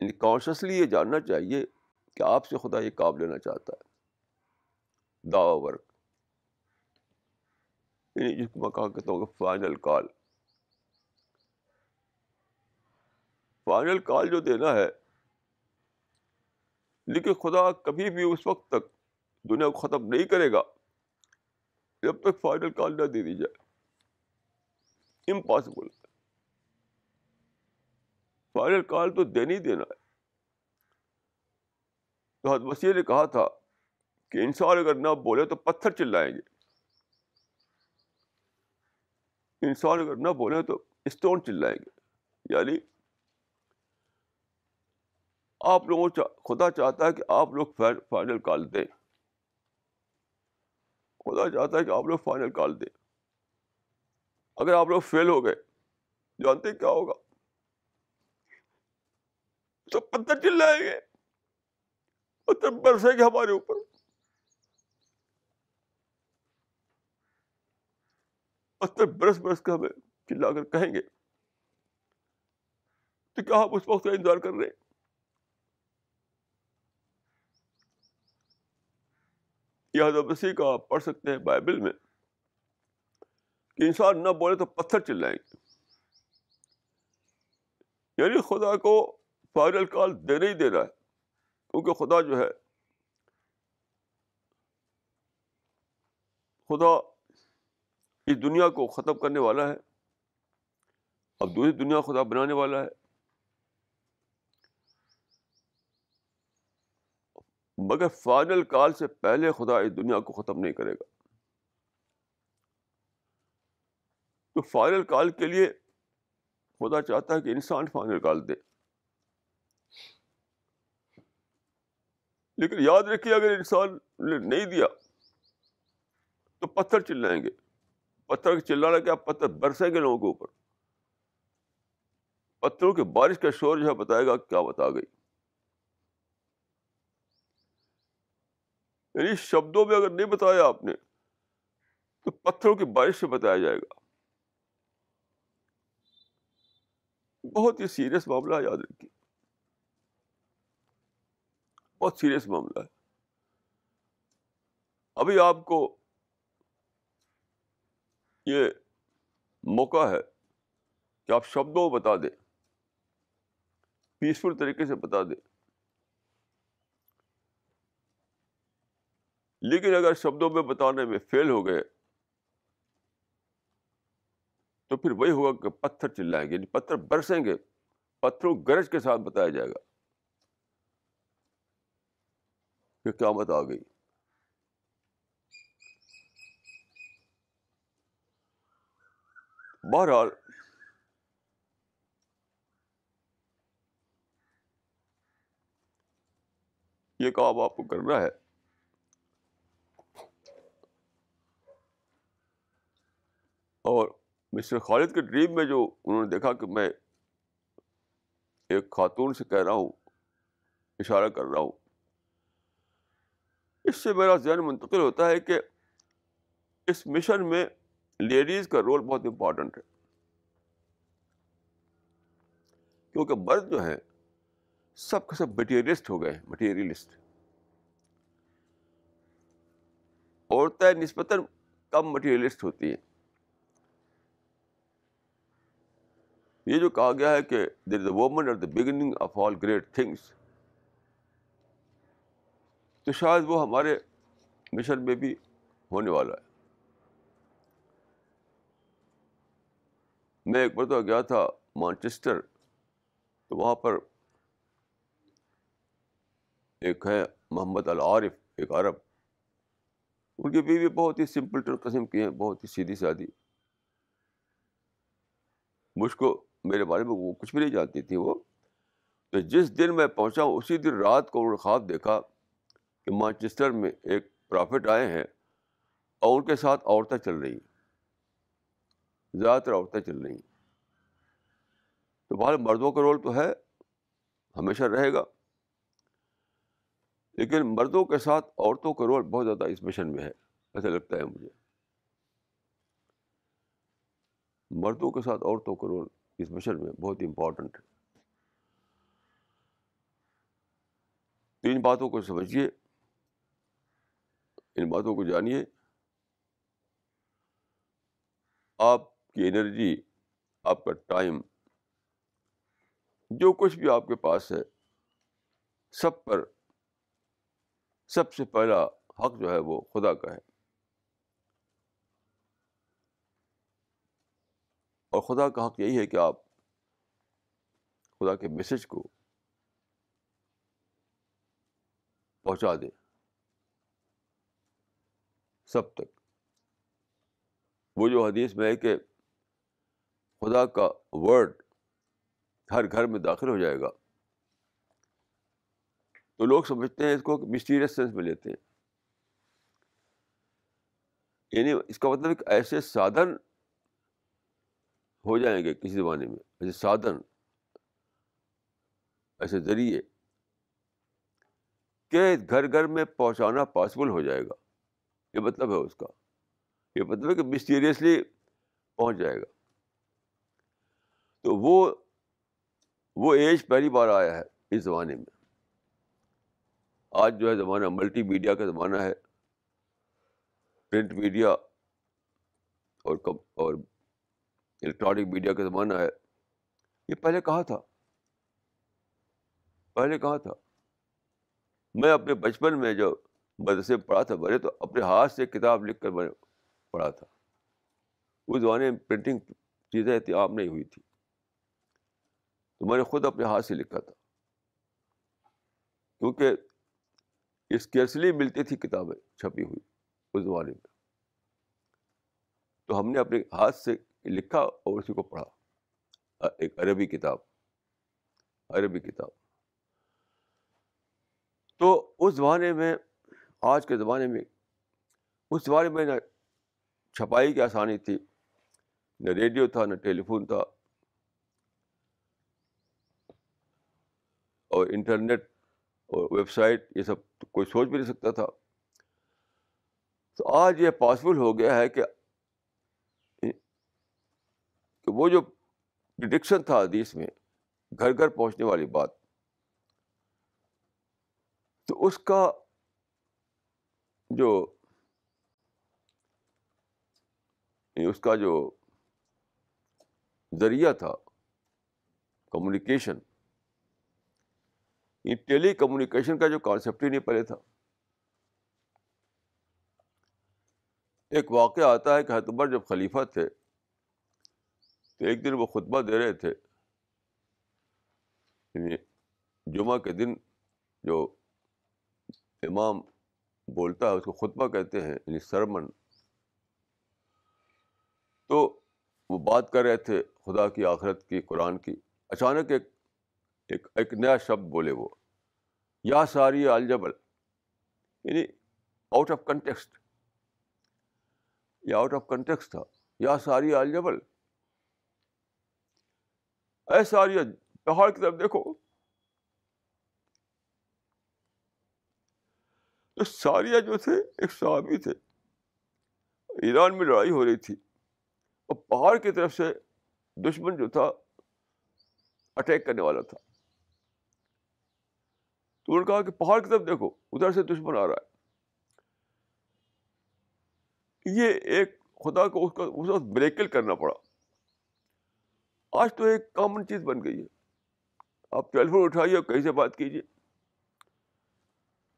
یعنی کانشیسلی یہ جاننا چاہیے کہ آپ سے خدا یہ کام لینا چاہتا ہے۔ دعوی ورک۔ یعنی جس کو میں کہا کہتا ہوں کہ فائنل کال فائنل کال جو دینا ہے، لیکن خدا کبھی بھی اس وقت تک دنیا کو ختم نہیں کرے گا جب تک فائنل کال نہ دے دی جائے۔ امپاسبل فائنل کال تو دینا ہی دینا ہے۔ تو حد مسیح نے کہا تھا کہ انسان اگر نہ بولے تو پتھر چلائیں گے۔ انسان اگر نہ بولے تو اسٹون چلائیں گے۔ یعنی آپ لوگوں خدا چاہتا ہے کہ آپ لوگ فائنل کال دیں۔ خدا چاہتا ہے کہ آپ لوگ فائنل کال دیں۔ اگر آپ لوگ فیل ہو گئے، جانتے کیا ہوگا؟ تو پتھر چلائیں گے پتھر برسے گے ہمارے اوپر۔ پتھر برس برس کے ہمیں چلا کر کہیں گے۔ تو کیا آپ اس وقت کا انتظار کر رہے ہیں؟ یہ مسیح کا آپ پڑھ سکتے ہیں بائبل میں کہ انسان نہ بولے تو پتھر چلائیں گے۔ یعنی خدا کو فائنل کال دینا ہی دینا ہے۔ کیونکہ خدا جو ہے، خدا اس دنیا کو ختم کرنے والا ہے۔ اب دوسری دنیا خدا بنانے والا ہے۔ مگر فائنل کال سے پہلے خدا اس دنیا کو ختم نہیں کرے گا۔ تو فائنل کال کے لیے خدا چاہتا ہے کہ انسان فائنل کال دے۔ لیکن یاد رکھیے، اگر انسان نے نہیں دیا تو پتھر چلائیں گے۔ پتھر چلانا کیا؟ پتھر برسیں گے لوگوں کے اوپر۔ پتھروں کی بارش کا شور جو ہے، بتائے گا کیا بتا گئی۔ یعنی شبدوں میں اگر نہیں بتایا آپ نے، تو پتھروں کی بارش سے بتایا جائے گا۔ بہت ہی سیریس معاملہ یاد رکھیے۔ بہت سیریس معاملہ ہے۔ ابھی آپ کو یہ موقع ہے کہ آپ شبدوں بتا دیں پیسفل طریقے سے بتا دیں۔ لیکن اگر شبدوں میں بتانے میں فیل ہو گئے، تو پھر وہی ہوگا کہ پتھر چلائیں گے یعنی پتھر برسیں گے، پتھروں گرج کے ساتھ بتایا جائے گا۔ کہ قیامت آ گئی۔ بہرحال، یہ کام آپ کو کرنا ہے۔ اور مسٹر خالد کے ڈریم میں جو انہوں نے دیکھا کہ میں ایک خاتون سے کہہ رہا ہوں، اشارہ کر رہا ہوں۔ اس سے میرا ذہن منتقل ہوتا ہے کہ اس مشن میں لیڈیز کا رول بہت امپورٹنٹ ہے۔ کیونکہ مرد جو ہیں، سب کے سب مٹیریلسٹ ہو گئے مٹیریلسٹ عورتیں نسبتاً کم مٹیریلسٹ ہوتی ہیں۔ یہ جو کہا گیا ہے کہ there is a woman at the beginning of all great things تو شاید وہ ہمارے مشن میں بھی ہونے والا ہے۔ میں ایک مرتبہ گیا تھا مانچسٹر، تو وہاں پر ایک ہے محمد العارف، ایک عرب۔ ان کی بیوی بہت ہی سمپل قسم کی ہیں، بہت ہی سیدھی سادی۔ مجھ کو میرے بارے میں وہ کچھ بھی نہیں جانتی تھی وہ۔ تو جس دن میں پہنچا اسی دن رات کو انہوں نے خواب دیکھا۔ کہ مانچسٹر میں ایک پرافٹ آئے ہیں اور ان کے ساتھ عورتیں چل رہی ہیں۔ زیادہ تر عورتیں چل رہی ہیں۔ تو بہت مردوں کا رول تو ہے، ہمیشہ رہے گا۔ لیکن مردوں کے ساتھ عورتوں کا رول بہت زیادہ اس مشن میں ہے، ایسا لگتا ہے مجھے۔ مردوں کے ساتھ عورتوں کا رول اس مشن میں بہت امپورٹنٹ ہے۔ تو ان باتوں کو سمجھیے۔ ان باتوں کو جانیے۔ آپ کی انرجی، آپ کا ٹائم، جو کچھ بھی آپ کے پاس ہے، سب پر، سب سے پہلا حق جو ہے وہ خدا کا ہے۔ اور خدا کا حق یہی ہے کہ آپ خدا کے میسج کو پہنچا دیں۔ سب تک۔ وہ جو حدیث میں ہے کہ خدا کا ورڈ ہر گھر میں داخل ہو جائے گا۔ تو لوگ سمجھتے ہیں اس کو مسٹیریس سینس میں لیتے ہیں۔ یعنی اس کا مطلب ایک ایسے سادھن ہو جائیں گے کسی زمانے میں، ایسے سادھن، ایسے ذریعے کہ گھر گھر میں پہنچانا پاسبل ہو جائے گا۔ یہ مطلب ہے اس کا۔ یہ مطلب ہے کہ مسٹیریسلی پہنچ جائے گا۔ تو وہ وہ ایج پہلی بار آیا ہے اس زمانے میں۔ آج جو ہے زمانہ ملٹی میڈیا کا زمانہ ہے۔ پرنٹ میڈیا اور کم، اور الیکٹرانک میڈیا کا زمانہ ہے۔ یہ پہلے کہا تھا؟ پہلے کہا تھا؟ میں اپنے بچپن میں جو مدرسے پڑھا تھا، بڑے تو اپنے ہاتھ سے کتاب لکھ کر میں پڑھا تھا۔ اس زمانے میں پرنٹنگ چیزیں اتنی عام نہیں ہوئی تھی۔ تو میں نے خود اپنے ہاتھ سے لکھا تھا۔ کیونکہ اسکیسلی ملتی تھی کتابیں چھپی ہوئی اس زمانے میں۔ تو ہم نے اپنے ہاتھ سے لکھا اور اسی کو پڑھا۔ ایک عربی کتاب۔ عربی کتاب۔ تو اس زمانے میں آج کے زمانے میں اس زمانے میں نہ چھپائی کی آسانی تھی، نہ ریڈیو تھا، نہ ٹیلی فون تھا۔ اور انٹرنیٹ اور ویب سائٹ یہ سب کوئی سوچ بھی نہیں سکتا تھا۔ تو آج یہ پاسبل ہو گیا ہے کہ وہ جو پرڈکشن تھا حدیث میں، گھر گھر پہنچنے والی بات، تو اس کا جو اس کا جو ذریعہ تھا کمیونیکیشن یہ ٹیلی کمیونیکیشن کا جو کانسیپٹ ہی نہیں، پہلے تھا۔ ایک واقعہ آتا ہے کہ حتبر جب خلیفہ تھے، تو ایک دن وہ خطبہ دے رہے تھے۔ یعنی جمعہ کے دن جو امام بولتا ہے، اس کو خطبہ کہتے ہیں یعنی سرمن۔ تو وہ بات کر رہے تھے خدا کی، آخرت کی، قرآن کی۔ اچانک ایک ایک ایک نیا شبد بولے وہ، یا ساری الجبل یعنی آؤٹ آف کنٹیکسٹ یا آؤٹ آف کنٹیکسٹ تھا۔ یا ساری الجبل۔ اے ساری پہاڑ کی طرف دیکھو۔ تو ساریہ جو تھے، ایک صحابی تھے۔ ایران میں لڑائی ہو رہی تھی۔ اور پہاڑ کی طرف سے دشمن جو تھا، اٹیک کرنے والا تھا۔ تو انہوں نے کہا کہ پہاڑ کی طرف دیکھو، ادھر سے دشمن آ رہا ہے۔ یہ ایک خدا کو اس کا، اس وقت بریکل کرنا پڑا۔ آج تو ایک کامن چیز بن گئی ہے۔ آپ ٹیلی فون اٹھائیے اور کہیں سے بات کیجیے۔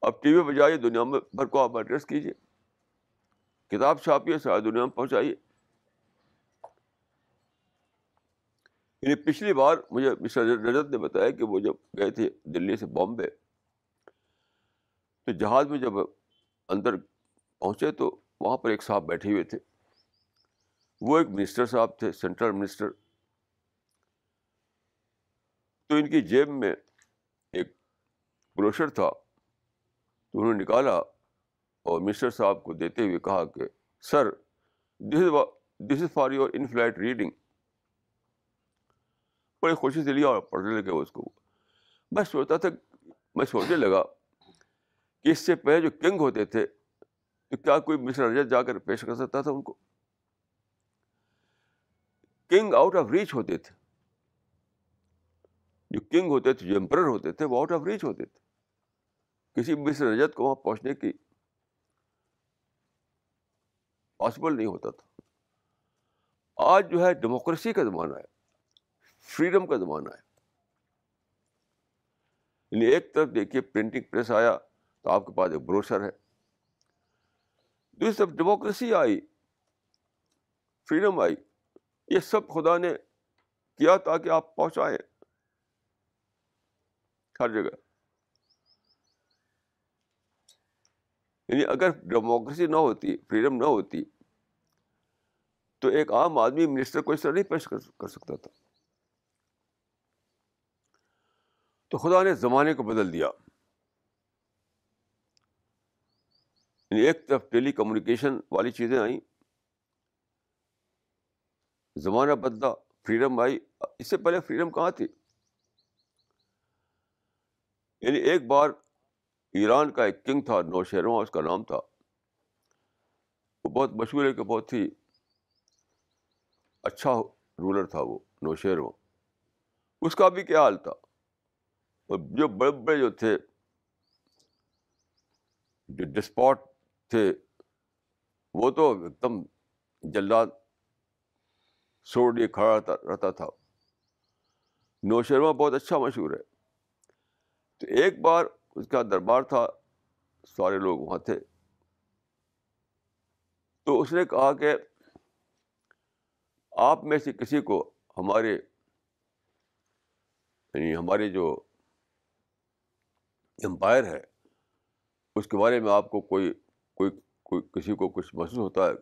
آپ ٹی وی پہ جائیے دنیا میں بھر کو آپ ایڈریس کیجیے۔ کتاب چھاپیے، ساری دنیا میں پہنچائیے۔ یعنی پچھلی بار مجھے مسٹر رجت نے بتایا کہ وہ جب گئے تھے دلی سے بامبے، تو جہاز میں جب اندر پہنچے تو وہاں پر ایک صاحب بیٹھے ہوئے تھے۔ وہ ایک منسٹر صاحب تھے، سینٹرل منسٹر۔ تو ان کی جیب میں ایک بروشر تھا۔ انہوں نے نکالا اور مسٹر صاحب کو دیتے ہوئے کہا کہ، sir this is this is for your in flight reading بڑی خوشی سے لیا اور پڑھنے لگے اس کو۔ میں سوچتا تھا میں سوچنے لگا کہ اس سے پہلے جو کنگ ہوتے تھے، تو کیا کوئی مصر رجت جا کر پیش کر سکتا تھا ان کو؟ کنگ آؤٹ آف ریچ ہوتے تھے۔ جو کنگ ہوتے تھے، جو امپرر ہوتے تھے، وہ آؤٹ آف ریچ ہوتے تھے۔ کسی مصر رجت کو وہاں پہنچنے کی پاسبل نہیں ہوتا تھا۔ آج جو ہے ڈیموکریسی کا زمانہ ہے۔ فریڈم کا زمانہ ہے۔ یعنی ایک طرف دیکھیے پرنٹنگ پریس آیا تو آپ کے پاس ایک بروشر ہے۔ دوسری طرف ڈیموکریسی آئی۔ فریڈم آئی۔ یہ سب خدا نے کیا تاکہ آپ پہنچائیں۔ ہر جگہ۔ یعنی اگر ڈیموکریسی نہ ہوتی فریڈم نہ ہوتی، تو ایک عام آدمی منسٹر کو اس طرح نہیں پیش کر سکتا تھا۔ تو خدا نے زمانے کو بدل دیا۔ یعنی ایک طرف ٹیلی کمیونیکیشن والی چیزیں آئیں۔ زمانہ بدلا فریڈم آئی۔ اس سے پہلے فریڈم کہاں تھی؟ یعنی ایک بار ایران کا ایک کنگ تھا، نو شہروں اس کا نام تھا۔ وہ بہت مشہور ہے کہ بہت ہی اچھا رولر تھا وہ، نو شہروں۔ اس کا بھی کیا حال تھا؟ اور جو بڑے بڑے جو تھے، جو ڈسپاٹ تھے، وہ تو ایک دم جلاد سوڑ لیے کھڑا رہتا رہتا تھا۔ نو شرما بہت اچھا مشہور ہے۔ تو ایک بار اس کا دربار تھا، سارے لوگ وہاں تھے۔ تو اس نے کہا کہ آپ میں سے کسی کو ہمارے یعنی ہمارے جو امپائر ہے، اس کے بارے میں آپ کو کوئی کوئی کوئی کسی کو کچھ محسوس ہوتا ہے،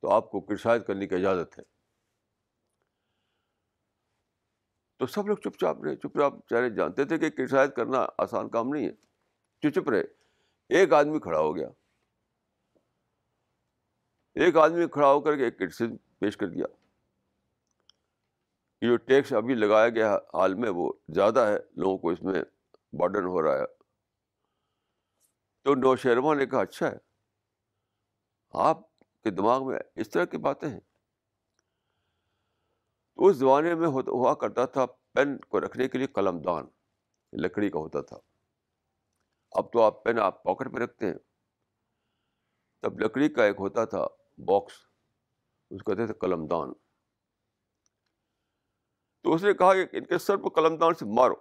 تو آپ کو کرسائز کرنے کی اجازت ہے۔ تو سب لوگ چپ چاپ رہے، چپ چاپ چہرے جانتے تھے کہ کرسائز کرنا آسان کام نہیں ہے۔ چپ چپ رہے۔ ایک آدمی کھڑا ہو گیا۔ ایک آدمی کھڑا ہو کر کے ایک پیش کر دیا۔ جو ٹیکس ابھی لگایا گیا حال میں وہ زیادہ ہے، لوگوں کو اس میں بارڈن ہو رہا ہے۔ تو نو نے کہا اچھا ہے۔ آپ کے دماغ میں اس طرح کی باتیں ہیں؟ اس زمانے میں ہوا کرتا تھا پین کو رکھنے کے لیے قلم دان لکڑی کا ہوتا تھا۔ اب تو آپ پین آپ پاکٹ پہ رکھتے ہیں۔ تب لکڑی کا ایک ہوتا تھا باکس، اس کو کہتے تھے قلم دان تو اس نے کہا کہ ان کے سر پہ قلم دان سے مارو۔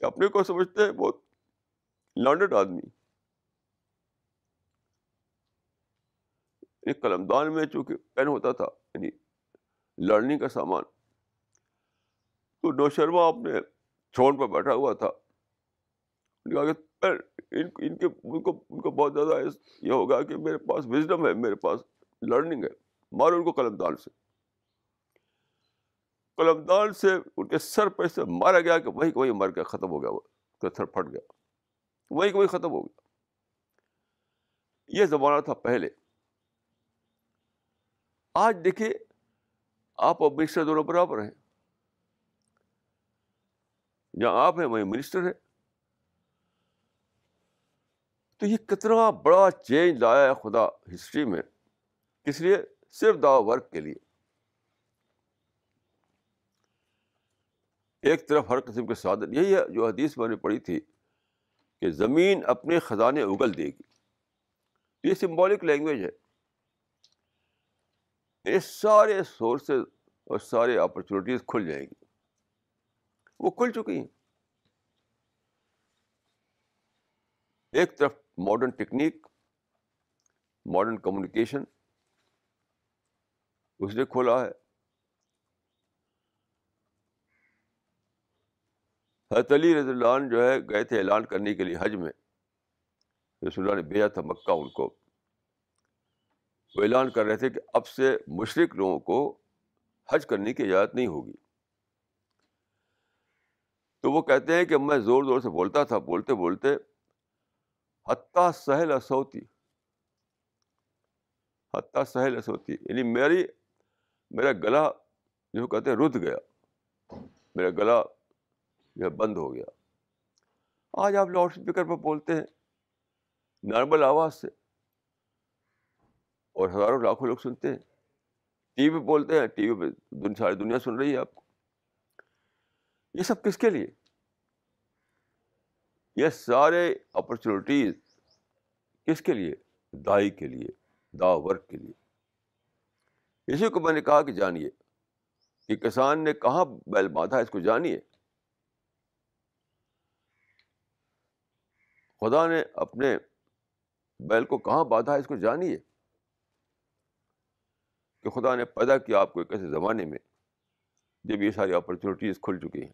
اپنے کو سمجھتے ہیں بہت لانڈڈ آدمی۔ ایک قلم دان میں چونکہ پین ہوتا تھا یعنی لرننگ کا سامان۔ تو نو شرما اپنے چھوڑ پہ بیٹھا ہوا تھا۔ کہا کہ ان کے، ان کو ان کو بہت زیادہ یہ ہوگا کہ میرے پاس وزڈم ہے، میرے پاس لرننگ ہے۔ مارو ان کو قلم دان سے۔ قلم دان سے ان کے سر پہ سے مارا گیا کہ وہی وہی مر گیا، ختم ہو گیا وہ سر پھٹ گیا۔ وہی وہی ختم ہو گیا۔ یہ زمانہ تھا پہلے۔ آج دیکھیے آپ اور منسٹر دونوں برابر ہیں۔ جہاں آپ ہیں، وہیں منسٹر ہے۔ تو یہ کتنا بڑا چینج لایا ہے خدا ہسٹری میں۔ کس لیے؟ صرف دا ورک کے لیے۔ ایک طرف ہر قسم کے سادن، یہی ہے جو حدیث میں نے پڑھی تھی کہ زمین اپنے خزانے اگل دے گی۔ یہ سمبولک لینگویج ہے۔ یہ سارے سورسز اور سارے اپرچونیٹیز کھل جائیں گی۔ وہ کھل چکی ہیں۔ ایک طرف ماڈرن ٹیکنیک ماڈرن کمیونیکیشن اس نے کھولا ہے۔ حضرت علی رضی اللہ عنہ جو ہے گئے تھے اعلان کرنے کے لیے حج میں۔ رسول اللہ نے بھیجا تھا مکہ ان کو۔ وہ اعلان کر رہے تھے کہ اب سے مشرق لوگوں کو حج کرنے کی اجازت نہیں ہوگی۔ تو وہ کہتے ہیں کہ میں زور زور سے بولتا تھا، بولتے بولتے حتیٰ سہل اسوتی، حتیٰ سہل اسوتی یعنی میری، میرا گلا جو کہتے ہیں رد گیا، میرا گلا جو ہے بند ہو گیا۔ آج آپ لاؤڈ اسپیکر پہ بولتے ہیں، نارمل آواز سے۔ اور ہزاروں لاکھوں لوگ سنتے ہیں۔ ٹی وی پہ بولتے ہیں، ٹی وی پہ ساری دنیا سن رہی ہے آپ کو۔ یہ سب کس کے لیے؟ یہ سارے اپرچونیٹیز کس کے لیے؟ دائی کے لیے دا ورک کے لیے۔ اسی کو میں نے کہا کہ جانیے، کہ کسان نے کہاں بیل باندھا اس کو جانیے۔ خدا نے اپنے بیل کو کہاں باندھا اس کو جانیے۔ کہ خدا نے پیدا کیا آپ کو ایک ایسے زمانے میں جب یہ ساری اپرچونیٹیز کھل چکی ہیں۔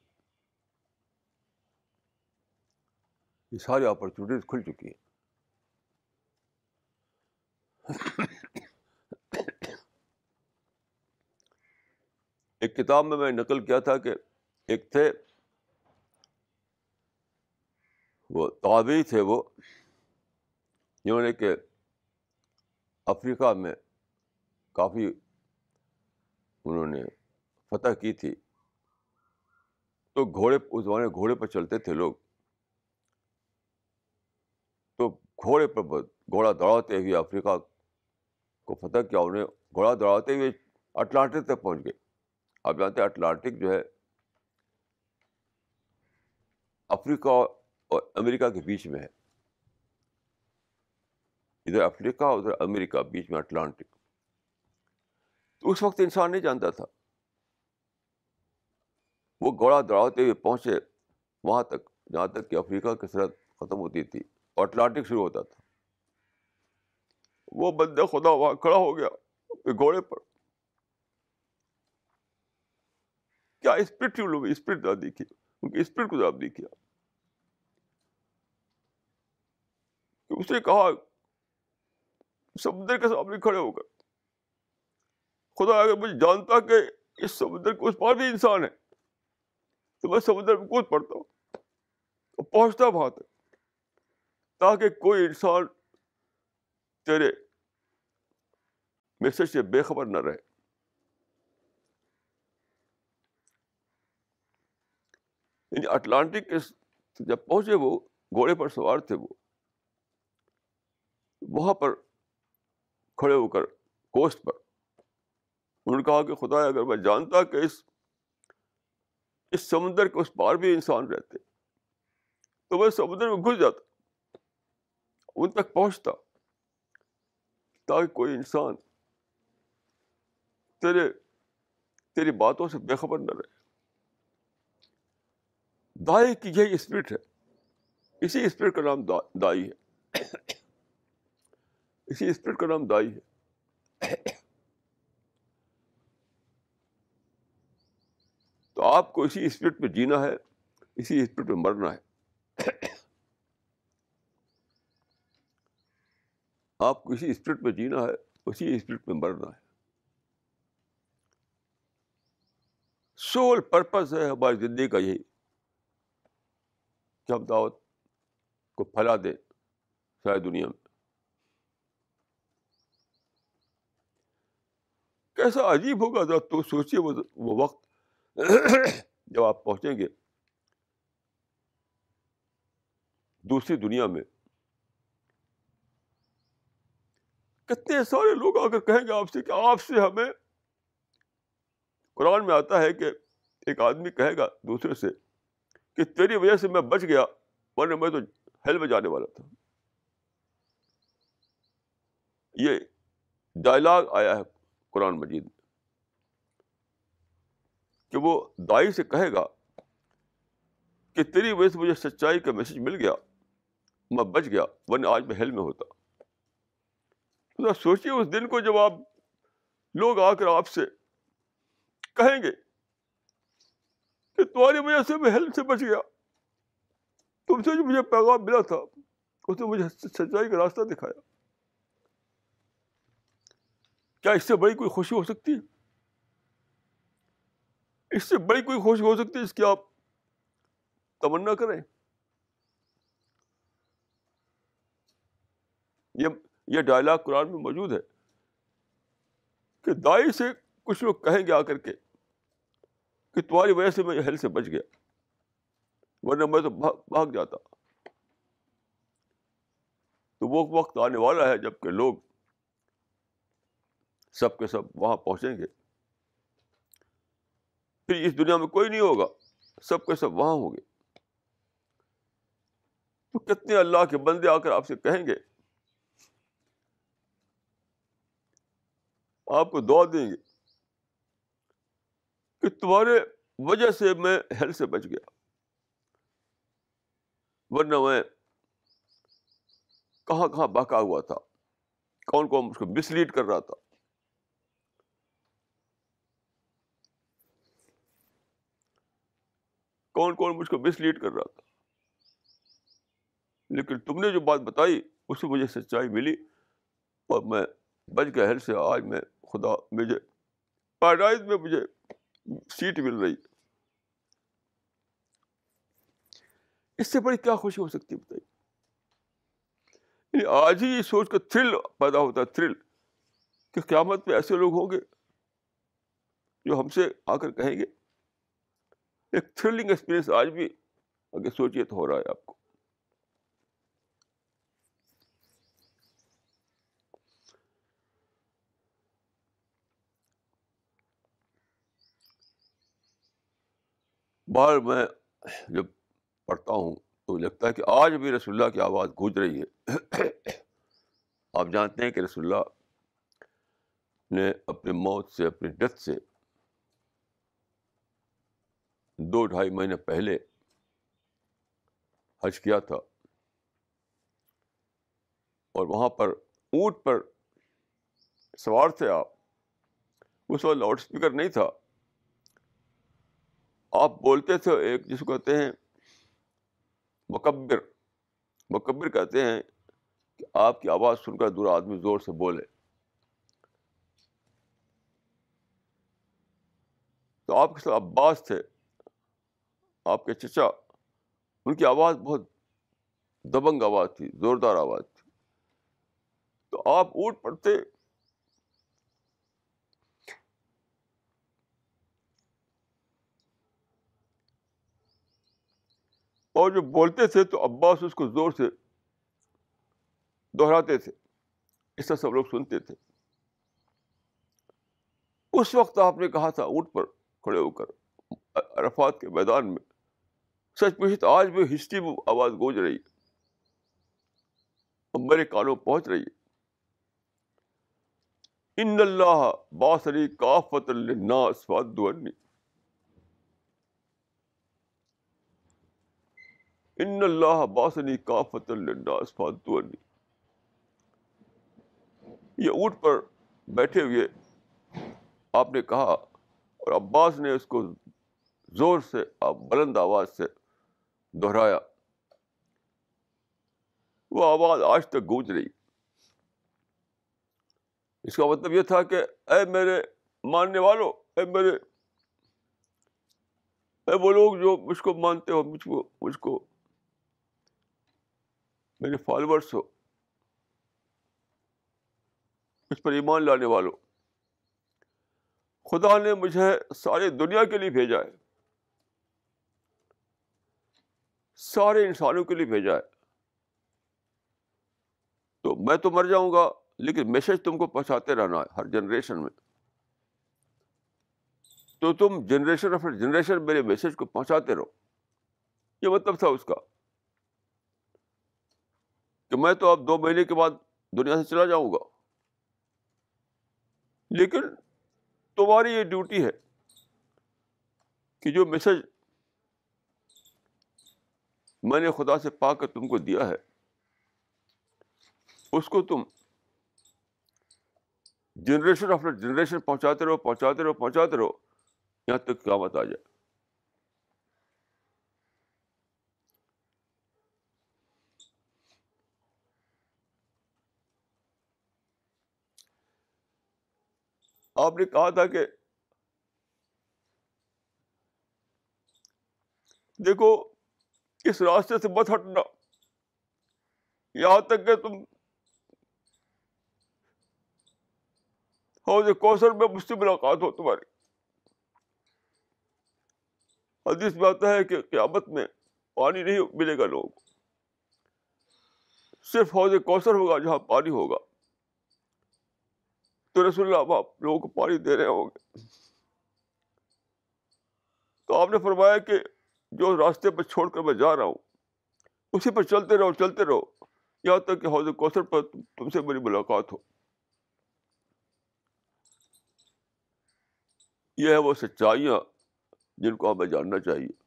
یہ ساری اپرچونیٹیز کھل چکی ہیں۔ ایک کتاب میں میں نقل کیا تھا کہ ایک تھے، وہ تابعی تھے وہ، جنہوں نے کہ افریقہ میں کافی انہوں نے فتح کی تھی۔ تو گھوڑے اس زمانے گھوڑے پر چلتے تھے لوگ۔ تو گھوڑے پر گھوڑا دوڑاتے ہوئے افریقہ کو فتح کیا۔ انہیں گھوڑا دوڑاتے ہوئے اٹلانٹک تک پہنچ گئے۔ آپ جانتے ہیں اٹلانٹک جو ہے، افریقہ اور امریکہ کے بیچ میں ہے۔ ادھر افریقہ، ادھر امریکہ، بیچ میں اٹلانٹک۔ اس وقت انسان نہیں جانتا تھا۔ وہ گھوڑا دوڑاتے ہوئے پہنچے، وہاں تک، جہاں تک کہ افریقہ کی سرحد ختم ہوتی تھی اور اٹلانٹک شروع ہوتا تھا۔ وہ بندے خدا وہاں کھڑا ہو گیا اپنے گھوڑے پر۔ کیا اسپرٹ لوگ اسپرٹ نہ دیکھیے کیونکہ اسپرٹ کو آپ دیکھیے۔ اس نے کہا، سمندر کے سامنے کھڑے ہو کر۔ خدا اگر مجھے جانتا کہ اس سمندر کے اس پار بھی انسان ہے، تو میں سمندر میں کود پڑتا ہوں اور پہنچتا وہاں تک، تاکہ کوئی انسان تیرے میسج سے بے خبر نہ رہے۔ یعنی اٹلانٹک کے جب پہنچے وہ، گھوڑے پر سوار تھے وہ، وہاں پر کھڑے ہو کر کوسٹ پر انہوں نے کہا کہ خدا، اگر میں جانتا کہ اس اس سمندر کے اس پار بھی انسان رہتے، تو میں سمندر میں گھس جاتا، ان تک پہنچتا، تاکہ کوئی انسان تیرے، تیری باتوں سے بے خبر نہ رہے۔ دائی کی یہی اسپرٹ ہے، اسی اسپرٹ کا نام دائی ہے۔ اسی اسپرٹ کا نام دائی ہے۔ آپ کو اسی اسپرٹ میں جینا ہے، اسی اسپرٹ میں مرنا ہے۔ آپ کو اسی اسپرٹ میں جینا ہے، اسی اسپرٹ میں مرنا ہے۔ سول پرپز ہے ہماری زندگی کا یہی۔ کہ ہم دعوت کو پھیلا دیں ساری دنیا میں۔ کیسا عجیب ہوگا، ذرا تو سوچیے وہ وقت۔ جب آپ پہنچیں گے دوسری دنیا میں، کتنے سارے لوگ آ کر کہیں گے آپ سے کہ آپ سے ہمیں، قرآن میں آتا ہے کہ ایک آدمی کہے گا دوسرے سے کہ تیری وجہ سے میں بچ گیا ورنہ میں تو ہیل میں جانے والا تھا۔ یہ ڈائلاگ آیا ہے قرآن مجید میں۔ کہ وہ دائی سے کہے گا کہ تیری وجہ سے مجھے سچائی کا میسج مل گیا، میں بچ گیا، ورنہ آج میں ہیل میں ہوتا۔ سوچیے اس دن کو جب آپ لوگ آ کر آپ سے کہیں گے کہ تمہاری وجہ سے میں ہیل سے بچ گیا۔ تم سے جو مجھے پیغام ملا تھا، اس نے مجھے سچائی کا راستہ دکھایا۔ کیا اس سے بڑی کوئی خوشی ہو سکتی ہے؟ اس سے بڑی کوئی خوشی ہو سکتی ہے اس کی آپ تمنا کریں۔ یہ یہ ڈائلاگ قرآن میں موجود ہے کہ دائی سے کچھ لوگ کہیں گے آ کر کے کہ تمہاری وجہ سے میں ہیل سے بچ گیا، ورنہ میں تو بھاگ جاتا۔ تو وہ وقت آنے والا ہے جبکہ لوگ سب کے سب وہاں پہنچیں گے۔ پھر اس دنیا میں کوئی نہیں ہوگا۔ سب کے سب وہاں ہوں گے۔ تو کتنے اللہ کے بندے آ کر آپ سے کہیں گے؟ آپ کو دعا دیں گے کہ تمہارے وجہ سے میں ہیل سے بچ گیا۔ ورنہ میں کہاں کہاں بہکا ہوا تھا؟ کون کون اس کو مس لیڈ کر رہا تھا؟ کون کون مجھ کو مس لیڈ کر رہا تھا۔ لیکن تم نے جو بات بتائی، اس سے مجھے سچائی ملی اور میں بچ گیا ہیل سے آج میں خدا مجھے پیراڈائز میں مجھے سیٹ مل رہی۔ اس سے بڑی کیا خوشی ہو سکتی ہے بتائیے؟ یعنی آج ہی یہ سوچ کر تھرل پیدا ہوتا ہے تھرل کہ قیامت میں ایسے لوگ ہوں گے جو ہم سے آ کر کہیں گے ایک تھرلنگ ایکسپیرئنس آج بھی اگر سوچیے تو ہو رہا ہے آپ کو۔ باہر میں جب پڑھتا ہوں تو لگتا ہے کہ آج بھی رسول اللہ کی آواز گونج رہی ہے۔ آپ جانتے ہیں کہ رسول اللہ نے اپنے موت سے، اپنی ڈیتھ سے دو ڈھائی مہینے پہلے حج کیا تھا۔ اور وہاں پر اونٹ پر سوار تھے آپ۔ اس وقت لاؤڈ اسپیکر نہیں تھا۔ آپ بولتے تھے ایک جس کو کہتے ہیں مکبر۔ مکبر کہتے ہیں کہ آپ کی آواز سن کر دور آدمی زور سے بولے۔ تو آپ کے ساتھ عباس تھے۔ آپ کے چچا، ان کی آواز بہت دبنگ آواز تھی، زوردار آواز تھی۔ تو آپ اونٹ پڑتے اور جو بولتے تھے تو عباس اس کو زور سے دہراتے تھے۔ اس طرح سب لوگ سنتے تھے۔ اس وقت آپ نے کہا تھا اونٹ پر کھڑے ہو کر، عرفات کے میدان میں۔ سچ پوچھ تو آج بھی ہسٹری میں آواز گونج رہی ہے میرے کانوں پہنچ رہی ہے۔ ان اللہ باسری کافت الناس فادونی ان اللہ باسنی کافت الناس فادونی یہ اونٹ پر بیٹھے ہوئے آپ نے کہا اور عباس نے اس کو زور سے بلند آواز سے دہرایا۔ وہ آواز آج تک گونج رہی۔ اس کا مطلب یہ تھا کہ اے میرے ماننے والوں اے میرے، اے وہ لوگ جو مجھ کو مانتے ہو، مجھ کو مجھ کو، میرے فالوورس ہو، اس پر ایمان لانے والوں خدا نے مجھے ساری دنیا کے لیے بھیجا ہے۔ سارے انسانوں کے لیے بھیجا ہے۔ تو میں تو مر جاؤں گا، لیکن میسج تم کو پہنچاتے رہنا ہے ہر جنریشن میں۔ تو تم جنریشن آفٹر جنریشن میرے میسج کو پہنچاتے رہو۔ یہ مطلب تھا اس کا۔ کہ میں تو اب دو مہینے کے بعد دنیا سے چلا جاؤں گا۔ لیکن تمہاری یہ ڈیوٹی ہے کہ جو میسج میں نے خدا سے پا کر تم کو دیا ہے۔ اس کو تم جنریشن آفٹر جنریشن پہنچاتے رہو پہنچاتے رہو پہنچاتے رہو، یہاں تک قیامت آ جائے۔ آپ نے کہا تھا کہ دیکھو اس راستے سے مت ہٹنا۔ یہاں تک کہ تم حوض کوثر میں مجھ سے ملاقات ہو تمہاری۔ حدیث میں آتا ہے کہ قیامت میں پانی نہیں ملے گا لوگوں کو۔ صرف حوض کوثر ہوگا جہاں پانی ہوگا۔ تو رسول اللہ آپ لوگوں کو پانی دے رہے ہوں گے۔ تو آپ نے فرمایا کہ جو راستے پہ چھوڑ کر میں جا رہا ہوں، اسی پر چلتے رہو چلتے رہو۔ یہاں تک کہ حوض کوثر پر تم سے میری ملاقات ہو۔ یہ ہے وہ سچائیاں جن کو ہمیں جاننا چاہیے۔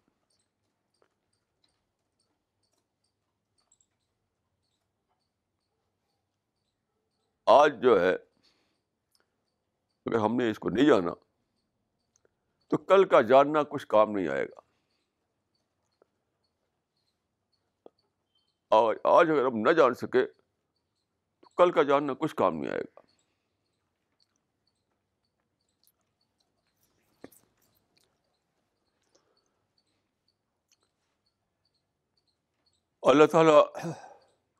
آج جو ہے، اگر ہم نے اس کو نہیں جانا، تو کل کا جاننا کچھ کام نہیں آئے گا۔ آج اگر ہم نہ جان سکے، تو کل کا جاننا کچھ کام نہیں آئے گا۔ اللہ تعالیٰ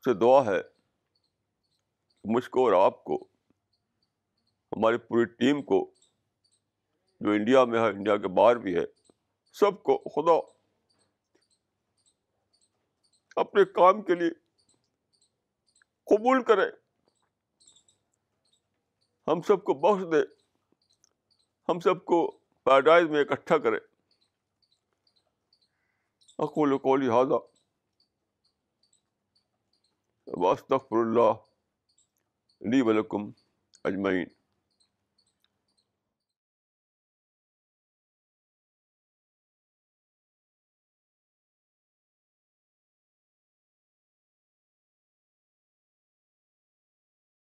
سے دعا ہے مجھ کو اور آپ کو، ہماری پوری ٹیم کو، جو انڈیا میں ہے، انڈیا کے باہر بھی ہے، سب کو خدا اپنے کام کے لیے قبول کرے ہم سب کو بخش دے ہم سب کو پیراڈائز میں اکٹھا کرے اقول کولی حاضہ واستغفر اللہ لی ولکم اجمعین۔